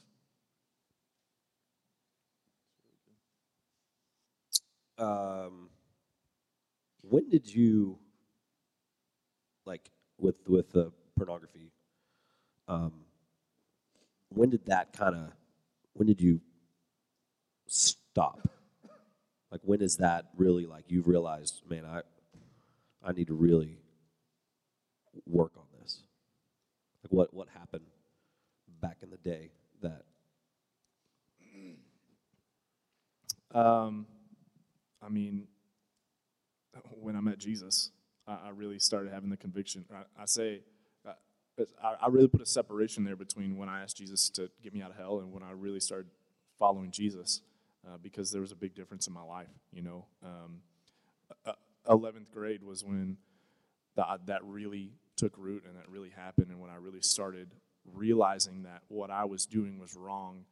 Speaker 2: Um, when did you like with with the pornography? Um, when did that kind of? When did you stop? Like when is that really like you've realized, man, I I need to really work on this. Like what what happened back in the day that
Speaker 5: Um, I mean, when I met Jesus, I, I really started having the conviction. I, I say, uh, I, I really put a separation there between when I asked Jesus to get me out of hell and when I really started following Jesus, uh, because there was a big difference in my life. You know, um, uh, eleventh grade was when that that really took root and that really happened, and when I really started realizing that what I was doing was wrong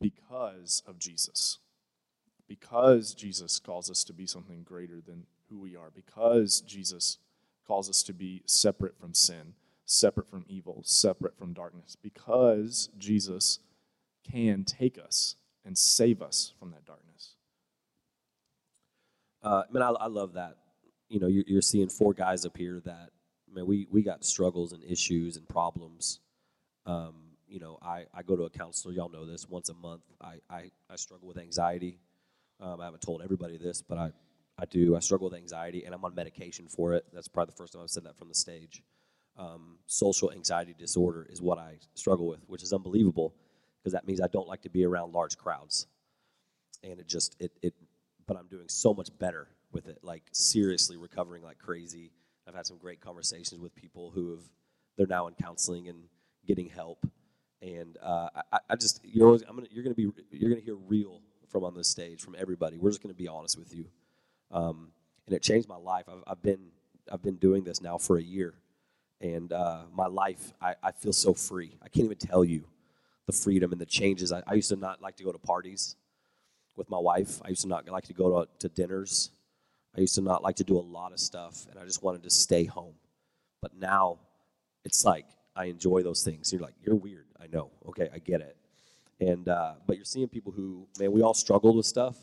Speaker 5: because of Jesus. Because Jesus calls us to be something greater than who we are. Because Jesus calls us to be separate from sin, separate from evil, separate from darkness. Because Jesus can take us and save us from that darkness.
Speaker 2: Uh, man, I, I love that. You know, you're, you're seeing four guys up here that, man, we, we got struggles and issues and problems. Um, you know, I, I go to a counselor, y'all know this, once a month. I, I, I struggle with anxiety. Um, I haven't told everybody this, but I, I do. I struggle with anxiety, and I'm on medication for it. That's probably the first time I've said that from the stage. Um, social anxiety disorder is what I struggle with, which is unbelievable because that means I don't like to be around large crowds. And it just, it, it, but I'm doing so much better with it, like seriously recovering like crazy. I've had some great conversations with people who have, they're now in counseling and getting help and uh, I, I, just you're always, I'm gonna you're gonna be you're gonna hear real from on this stage from everybody. We're just gonna be honest with you, um, and it changed my life. I've, I've been I've been doing this now for a year, and uh, my life I, I feel so free. I can't even tell you the freedom and the changes. I, I used to not like to go to parties with my wife. I used to not like to go to, to dinners. I used to not like to do a lot of stuff, and I just wanted to stay home. But now, it's like I enjoy those things. You're like, you're weird. I know. Okay, I get it. And uh, but you're seeing people who, man, we all struggled with stuff,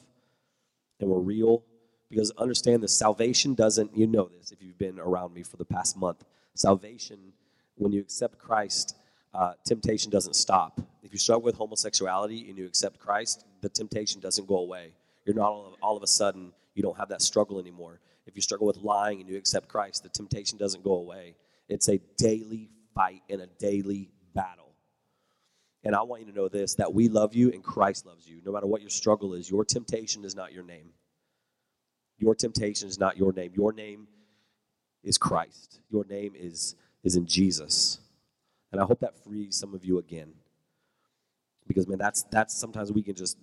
Speaker 2: and we're real. Because understand this, salvation doesn't. You know this if you've been around me for the past month. Salvation, when you accept Christ, uh, temptation doesn't stop. If you struggle with homosexuality and you accept Christ, the temptation doesn't go away. You're not all of, all of a sudden you don't have that struggle anymore. If you struggle with lying and you accept Christ, the temptation doesn't go away. It's a daily fight and a daily battle. And I want you to know this that we love you and Christ loves you. No matter what your struggle is, your temptation is not your name. Your temptation is not your name. Your name is Christ. Your name is, is in Jesus. And I hope that frees some of you again. Because man, that's that's sometimes we can just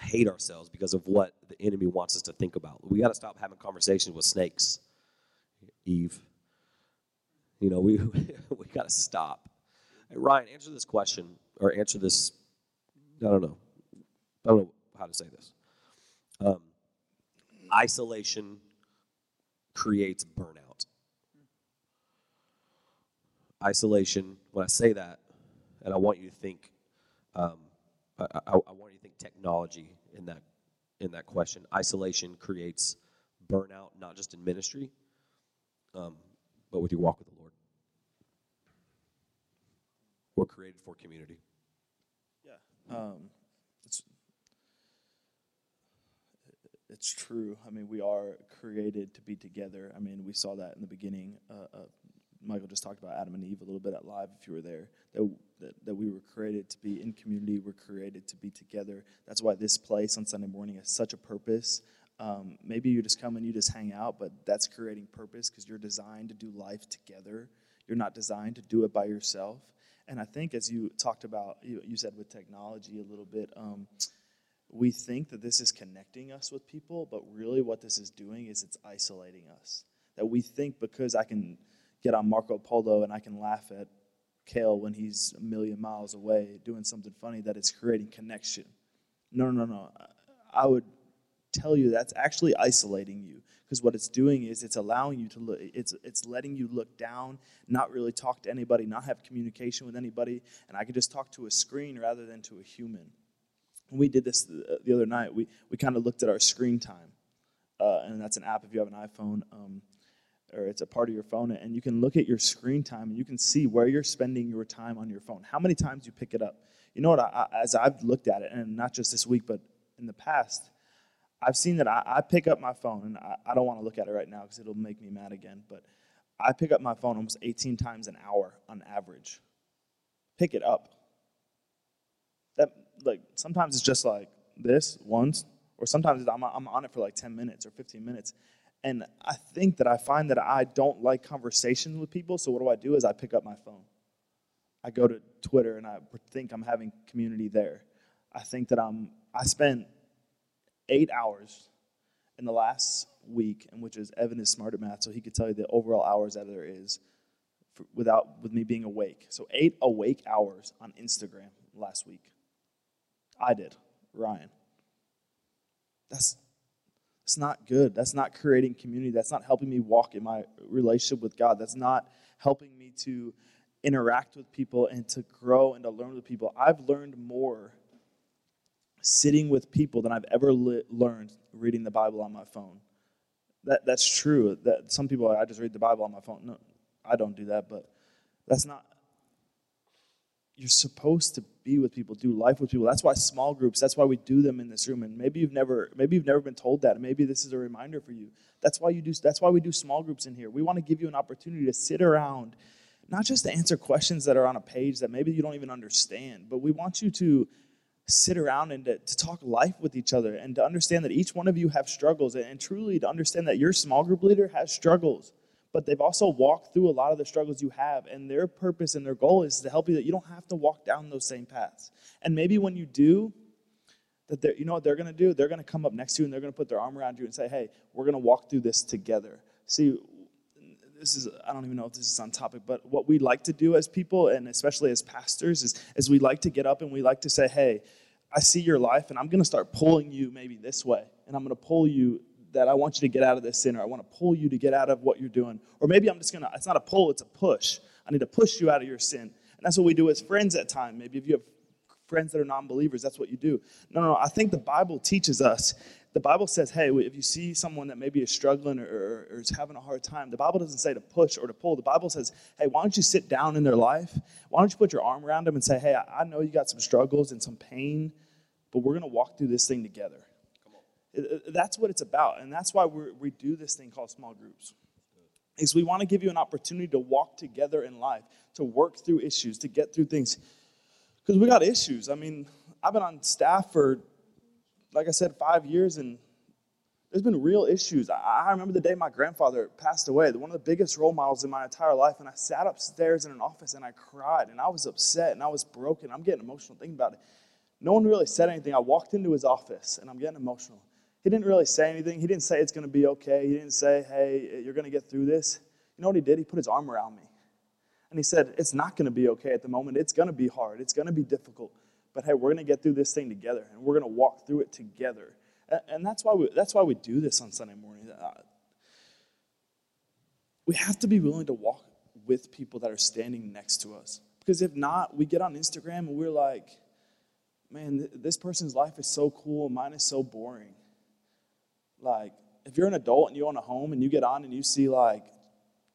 Speaker 2: hate ourselves because of what the enemy wants us to think about. We got to stop having conversations with snakes. Eve. You know, we we got to stop. Hey, Ryan, answer this question or answer this. I don't know. I don't know how to say this. Um, isolation creates burnout. Isolation. When I say that, and I want you to think, um, I, I, I want you to think technology in that in that question. Isolation creates burnout, not just in ministry, um, but with your walk with the We're created for community.
Speaker 3: Yeah, um, it's it's true. I mean, we are created to be together. I mean, we saw that in the beginning. Uh, uh, Michael just talked about Adam and Eve a little bit at live. If you were there, that, that that we were created to be in community. We're created to be together. That's why this place on Sunday morning has such a purpose. Um, maybe you just come and you just hang out, but that's creating purpose because you're designed to do life together. You're not designed to do it by yourself. And I think, as you talked about, you, you said with technology a little bit, um, we think that this is connecting us with people, but really what this is doing is it's isolating us. That we think because I can get on Marco Polo and I can laugh at Kale when he's a million miles away doing something funny, that it's creating connection. No, no, no. I would tell you that's actually isolating you because what it's doing is it's allowing you to look it's it's letting you look down not really talk to anybody not have communication with anybody and i can just talk to a screen rather than to a human we did this the, the other night. We we kind of looked at our screen time, uh, and that's an app if you have an iPhone, um, or it's a part of your phone, and you can look at your screen time and you can see where you're spending your time on your phone. How many times you pick it up? You know what? I, as I've looked at it, and not just this week, but in the past, I've seen that I, I pick up my phone, and I, I don't want to look at it right now because it'll make me mad again. But I pick up my phone almost 18 times an hour on average. Pick it up. That like sometimes it's just like this once, or sometimes I'm, I'm on it for like 10 minutes or 15 minutes. And I think that I find that I don't like conversations with people. So what do I do? Is I pick up my phone. I go to Twitter and I think I'm having community there. I think that I'm. I spent eight hours in the last week, and which is Evan is smart at math, so he could tell you the overall hours that there is for, without with me being awake. So eight awake hours on Instagram last week. I did, Ryan. That's that's not good. That's not creating community. That's not helping me walk in my relationship with God. That's not helping me to interact with people and to grow and to learn with people. I've learned more sitting with people than I've ever li- learned reading the Bible on my phone. That, that's true. That some people I just read the Bible on my phone. No, I don't do that, but that's not. You're supposed to be with people, do life with people. That's why small groups. That's why we do them in this room. And maybe you've never, maybe you've never been told that. Maybe this is a reminder for you. That's why you do. That's why we do small groups in here. We want to give you an opportunity to sit around, not just to answer questions that are on a page that maybe you don't even understand, but we want you to sit around and to, to, talk life with each other and to understand that each one of you have struggles and, and truly to understand that your small group leader has struggles but they've also walked through a lot of the struggles you have. And their purpose and their goal is to help you that you don't have to walk down those same paths. And maybe when you do that you know what they're going to do? They're going to come up next to you and they're going to put their arm around you and say hey we're going to walk through this together. See this is i don't even know if this is on topic but what we like to do as people and especially as pastors is, is we like to get up and we like to say hey i see your life and i'm going to start pulling you maybe this way and i'm going to pull you that i want you to get out of this sin or i want to pull you to get out of what you're doing. Or maybe i'm just going to it's not a pull it's a push. I need to push you out of your sin. And that's what we do as friends at time. Maybe if you have friends that are non-believers that's what you do. No no no i think the bible teaches us the Bible says, hey, if you see someone that maybe is struggling or, or, or, is having a hard time, the Bible doesn't say to push or to pull. The Bible says, hey, why don't you sit down in their life? Why don't you put your arm around them and say, hey, I, I know you got some struggles and some pain, but we're going to walk through this thing together. Uh, uh, that's what it's about. And that's why we we do this thing called small groups. Is we want to give you an opportunity to walk together in life, to work through issues, to get through things. Because we got issues. I mean, I've been on staff for like I said, five years, and there's been real issues. I, remember the day my grandfather passed away, one of the biggest role models in my entire life, and I sat upstairs in an office and I cried, and I was upset and I was broken. I'm getting emotional thinking about it. No one really said anything. I walked into his office and I'm getting emotional. He didn't really say anything. He didn't say it's going to be okay. He didn't say, hey, you're going to get through this. You know what he did? He put his arm around me. And he said, It's not going to be okay at the moment. It's going to be hard. It's going to be difficult but hey, we're going to get through this thing together, and we're going to walk through it together. And, and that's why we that's why we do this on Sunday morning. Uh, we have to be willing to walk with people that are standing next to us, because if not, we get on Instagram and we're like, man, th- this person's life is so cool, mine is so boring. Like, if you're an adult and you own a home and you get on and you see like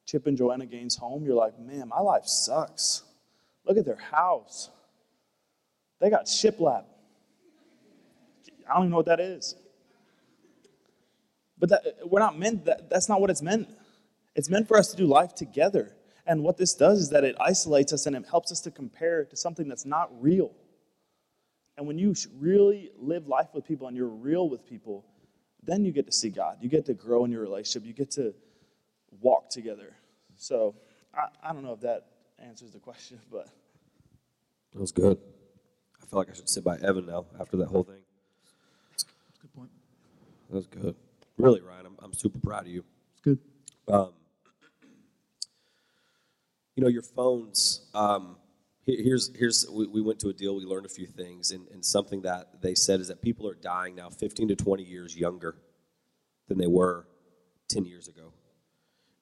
Speaker 3: Chip and Joanna Gaines' home, you're like, man, my life sucks. Look at their house. They got shiplap. I don't even know what that is. But that, we're not meant, that, that's not what it's meant. It's meant for us to do life together. And what this does is that it isolates us and it helps us to compare to something that's not real. And when you really live life with people and you're real with people, then you get to see God. You get to grow in your relationship. You get to walk together. So I, I don't know if that answers the question, but.
Speaker 2: That was good feel like I should sit by Evan now after that whole thing.
Speaker 4: That's a good point.
Speaker 2: That was good. Really, Ryan, I'm, I'm super proud of you.
Speaker 4: It's good.
Speaker 2: Um, you know, your phones. Um, here's here's we, we, went to a deal. We learned a few things, and, and something that they said is that people are dying now 15 to 20 years younger than they were 10 years ago,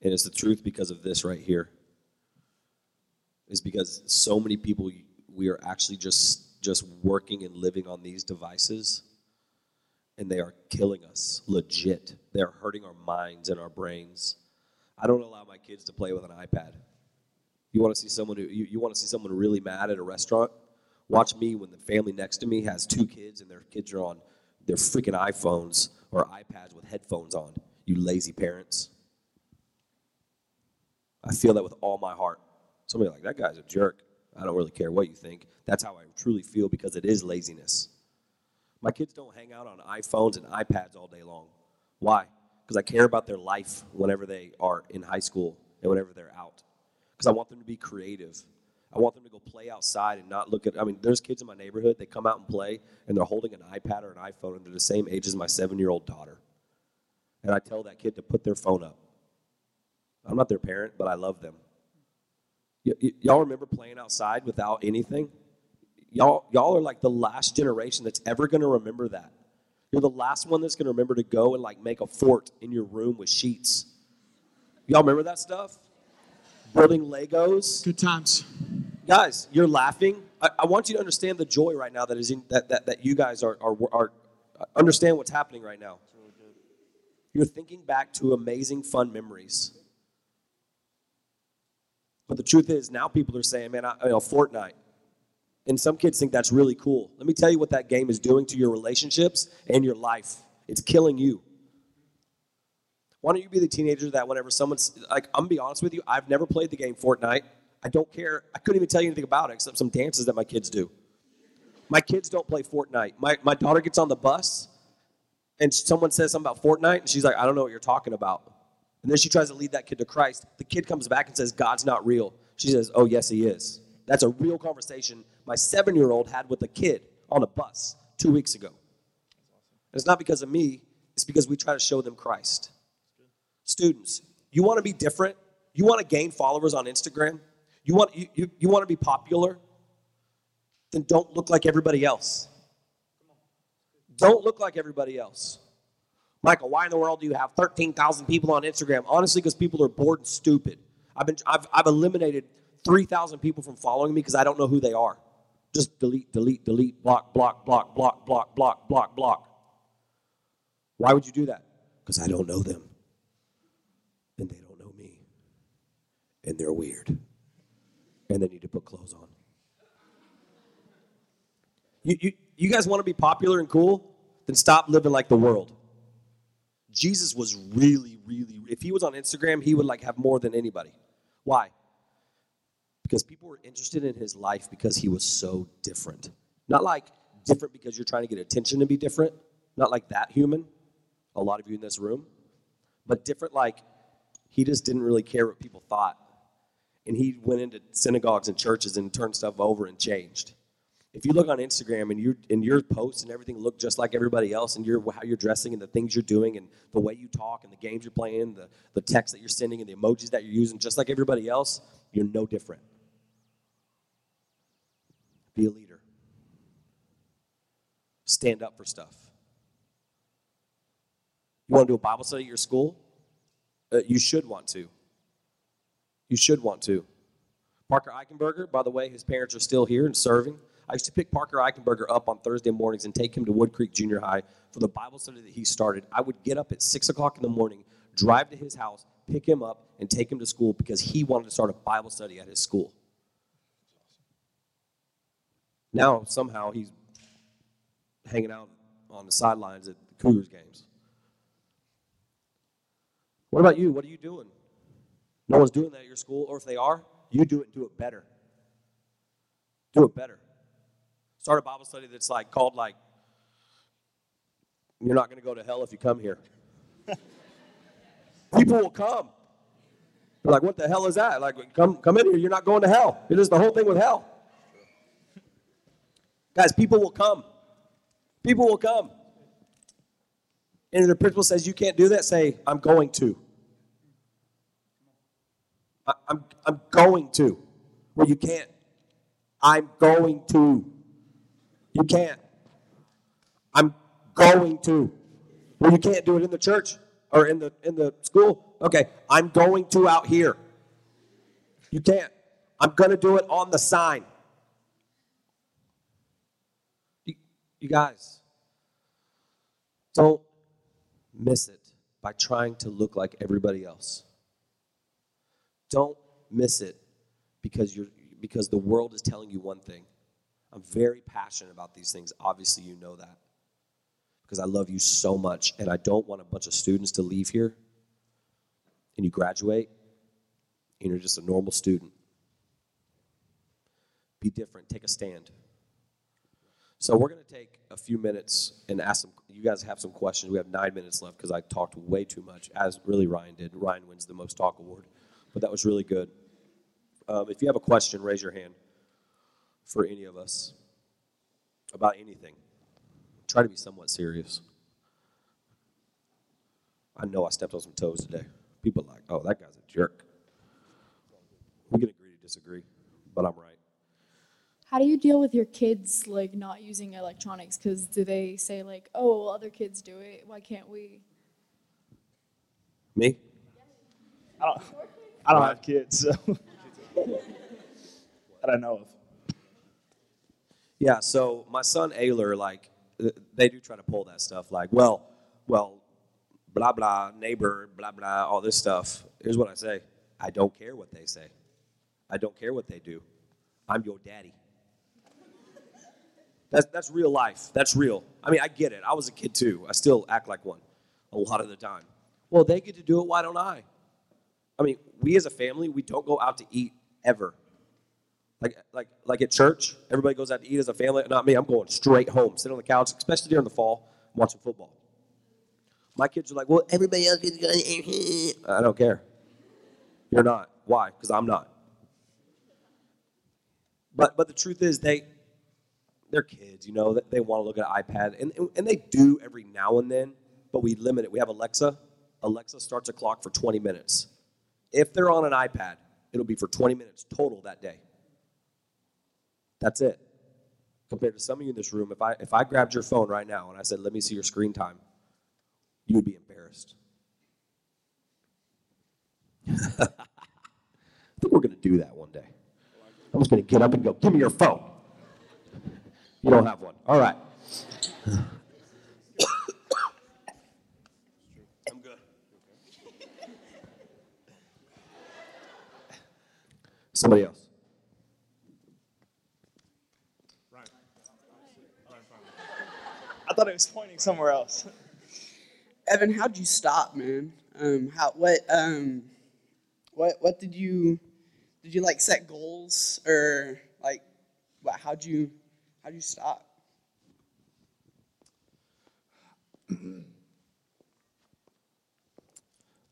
Speaker 2: and it's the truth because of this right here. Is because so many people we are actually just just working and living on these devices, and they are killing us legit. They are hurting our minds and our brains. I don't allow my kids to play with an iPad. You want to see someone who you, you want to see someone really mad at a restaurant? Watch me when the family next to me has two kids and their kids are on their freaking iPhones or iPads with headphones on. You lazy parents. I feel that with all my heart. Somebody like that guy's a jerk. I don't really care what you think. That's how I truly feel because it is laziness. My kids don't hang out on iPhones and iPads all day long. Why? Because I care about their life whenever they are in high school and whenever they're out. Because I want them to be creative. I want them to go play outside and not look at. I mean, there's kids in my neighborhood. They come out and play, and they're holding an iPad or an iPhone, and they're the same age as my seven-year-old daughter. And I tell that kid to put their phone up. I'm not their parent, but I love them. Y- y- y'all remember playing outside without anything? Y'all, y'all are like the last generation that's ever going to remember that. You're the last one that's going to remember to go and like make a fort in your room with sheets. Y'all remember that stuff? Building Legos.
Speaker 4: Good times.
Speaker 2: Guys, you're laughing. I, I want you to understand the joy right now that is in that that, that you guys are, are are understand what's happening right now. You're thinking back to amazing fun memories. But the truth is, now people are saying, man, I, you know, Fortnite. And some kids think that's really cool. Let me tell you what that game is doing to your relationships and your life. It's killing you. Why don't you be the teenager that whenever someone's like, I'm gonna be honest with you, I've never played the game Fortnite. I don't care. I couldn't even tell you anything about it except some dances that my kids do. My kids don't play Fortnite. My, my daughter gets on the bus and someone says something about Fortnite, and she's like, I don't know what you're talking about. And then she tries to lead that kid to Christ. The kid comes back and says, God's not real. She says, Oh, yes, he is. That's a real conversation my seven year old had with a kid on a bus two weeks ago. And it's not because of me, it's because we try to show them Christ. Students, you want to be different? You want to gain followers on Instagram? You want, you, you, you want to be popular? Then don't look like everybody else. Don't look like everybody else. Michael, why in the world do you have 13,000 people on Instagram? Honestly, because people are bored and stupid. I've, been, I've, I've eliminated 3,000 people from following me because I don't know who they are. Just delete, delete, delete, block, block, block, block, block, block, block, block. Why would you do that? Because I don't know them. And they don't know me. And they're weird. And they need to put clothes on. You, you, you guys want to be popular and cool? Then stop living like the world. Jesus was really, really, if he was on Instagram, he would like have more than anybody. Why? Because people were interested in his life because he was so different. Not like different because you're trying to get attention to be different, not like that human, a lot of you in this room, but different like he just didn't really care what people thought. And he went into synagogues and churches and turned stuff over and changed if you look on Instagram and your and your posts and everything look just like everybody else, and your how you're dressing and the things you're doing and the way you talk and the games you're playing, the the text that you're sending and the emojis that you're using, just like everybody else, you're no different. Be a leader. Stand up for stuff. You want to do a Bible study at your school? Uh, you should want to. You should want to. Parker Eichenberger, by the way, his parents are still here and serving. I used to pick Parker Eichenberger up on Thursday mornings and take him to Wood Creek Junior High for the Bible study that he started. I would get up at 6 o'clock in the morning, drive to his house, pick him up, and take him to school because he wanted to start a Bible study at his school. Now, somehow, he's hanging out on the sidelines at the Cougars games. What about you? What are you doing? No one's doing that at your school, or if they are, you do it do it better. Do it better. Start a Bible study that's like called like you're not going to go to hell if you come here. People will come. They're like, what the hell is that? Like, come come in here. You're not going to hell. It is the whole thing with hell. Guys, people will come. People will come. And if the principal says you can't do that, say, I'm going to. I, I'm, I'm going to. Well, you can't. I'm going to. You can't. I'm going to. Well, you can't do it in the church or in the in the school. Okay, I'm going to out here. You can't. I'm going to do it on the sign. You guys, don't miss it by trying to look like everybody else. Don't miss it because you're because the world is telling you one thing. I'm very passionate about these things. Obviously, you know that. Because I love you so much and I don't want a bunch of students to leave here and you graduate and you're just a normal student. Be different, take a stand. So we're going to take a few minutes and ask some. You guys have some questions. We have nine minutes left because I talked way too much, as really Ryan did. Ryan wins the most talk award, but that was really good. Um, if you have a question, raise your hand for any of us about anything. Try to be somewhat serious. I know I stepped on some toes today. People are like, oh, that guy's a jerk. We can agree to disagree, but I'm right.
Speaker 6: How do you deal with your kids like not using electronics? Because do they say like, "Oh, well, other kids do it. Why can't we?"
Speaker 2: Me?
Speaker 3: I don't, I don't have kids, so that I know of.
Speaker 2: Yeah, so my son Ayler, like, they do try to pull that stuff, like, well, well, blah, blah, neighbor, blah, blah, all this stuff. Here's what I say I don't care what they say, I don't care what they do. I'm your daddy. That's, that's real life. That's real. I mean, I get it. I was a kid too. I still act like one a lot of the time. Well, they get to do it. Why don't I? I mean, we as a family, we don't go out to eat ever. Like, like, like at church, everybody goes out to eat as a family. Not me. I'm going straight home, sit on the couch, especially during the fall, watching football. My kids are like, well, everybody else is going to. I don't care. You're not. Why? Because I'm not. But but the truth is, they they're kids. You know, they want to look at an iPad, and and they do every now and then. But we limit it. We have Alexa. Alexa starts a clock for 20 minutes. If they're on an iPad, it'll be for 20 minutes total that day. That's it. Compared to some of you in this room, if I if I grabbed your phone right now and I said, "Let me see your screen time," you would be embarrassed. I think we're going to do that one day. I'm just going to get up and go, "Give me your phone." You don't have one. All right. I'm good. Somebody else.
Speaker 3: I thought it was pointing somewhere else.
Speaker 7: Evan, how'd you stop, man? Um, how what um, what what did you did you like set goals or like what, how'd you how'd you stop?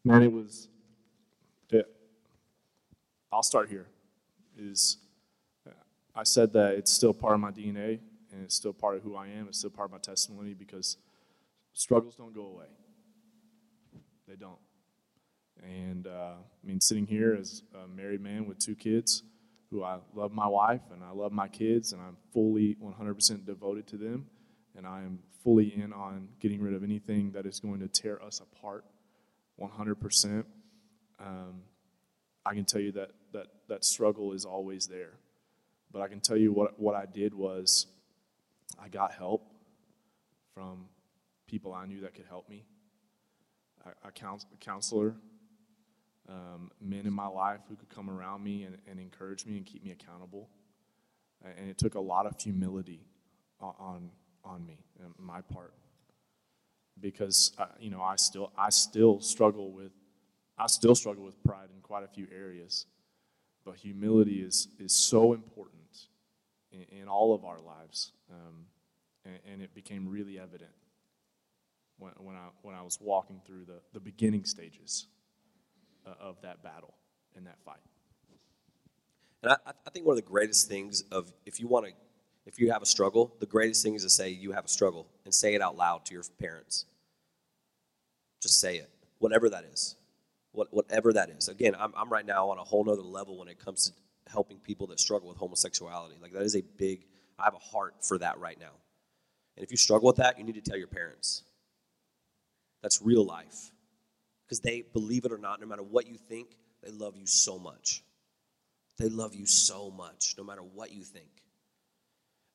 Speaker 5: Man, it was. It, I'll start here. Is I said that it's still part of my DNA and it's still part of who I am. It's still part of my testimony because struggles don't go away. They don't. And uh, I mean, sitting here as a married man with two kids, who I love my wife and I love my kids, and I'm fully 100% devoted to them, and I am fully in on getting rid of anything that is going to tear us apart 100%. Um, I can tell you that, that that struggle is always there. But I can tell you what, what I did was I got help from people I knew that could help me, a, a, couns- a counselor, um, men in my life who could come around me and, and encourage me and keep me accountable. And it took a lot of humility on, on, on me, and my part. Because uh, you know I still I still struggle with I still struggle with pride in quite a few areas, but humility is is so important in, in all of our lives, um, and, and, it became really evident when, when I when I was walking through the the beginning stages uh, of that battle and that fight.
Speaker 2: And I, I think one of the greatest things of if you want to, if you have a struggle, the greatest thing is to say you have a struggle and say it out loud to your parents. Just say it, whatever that is, what, whatever that is. Again, I'm, I'm right now on a whole nother level when it comes to helping people that struggle with homosexuality. Like that is a big. I have a heart for that right now. And if you struggle with that, you need to tell your parents. That's real life. Because they, believe it or not, no matter what you think, they love you so much. They love you so much, no matter what you think.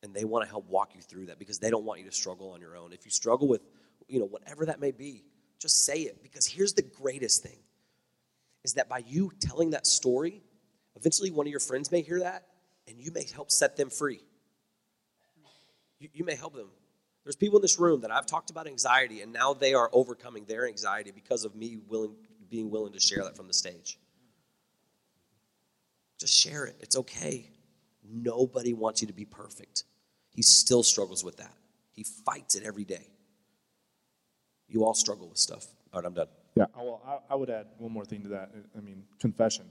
Speaker 2: and they want to help walk you through that because they don't want you to struggle on your own. If you struggle with, you know, whatever that may be, just say it because here's the greatest thing is that by you telling that story, eventually one of your friends may hear that and you may help set them free. You, you may help them. There's people in this room that I've talked about anxiety and now they are overcoming their anxiety because of me willing being willing to share that from the stage. Just share it. It's okay. Nobody wants you to be perfect. He still struggles with that. He fights it every day. You all struggle with stuff. All right, I'm done.
Speaker 5: Yeah, well, I, I would add one more thing to that. I mean, confession.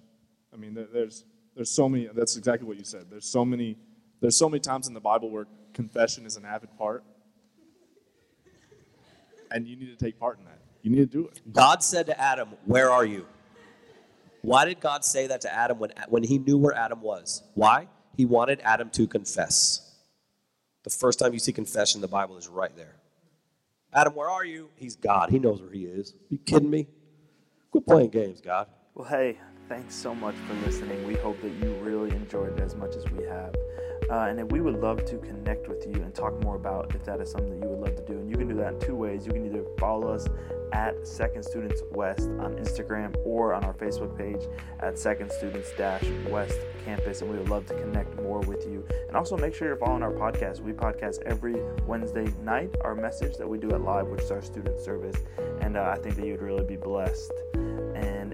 Speaker 5: I mean, there, there's there's so many. That's exactly what you said. There's so many. There's so many times in the Bible where confession is an avid part, and you need to take part in that. You need to do it.
Speaker 2: God said to Adam, Where are you? Why did God say that to Adam when, when he knew where Adam was? Why? He wanted Adam to confess. The first time you see confession in the Bible is right there. Adam, where are you? He's God. He knows where he is. you kidding me? Quit playing games, God.
Speaker 3: Well, hey, thanks so much for listening. We hope that you really enjoyed it as much as we have. Uh, and we would love to connect with you and talk more about if that is something that you would love to do. And you can do that in two ways. You can either follow us at Second Students West on Instagram or on our Facebook page at Second Students West Campus. And we would love to connect more with you. And also make sure you're following our podcast. We podcast every Wednesday night, our message that we do at Live, which is our student service. And uh, I think that you'd really be blessed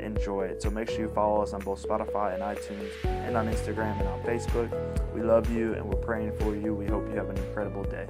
Speaker 3: enjoy it. So make sure you follow us on both Spotify and iTunes and on Instagram and on Facebook. We love you and we're praying for you. We hope you have an incredible day.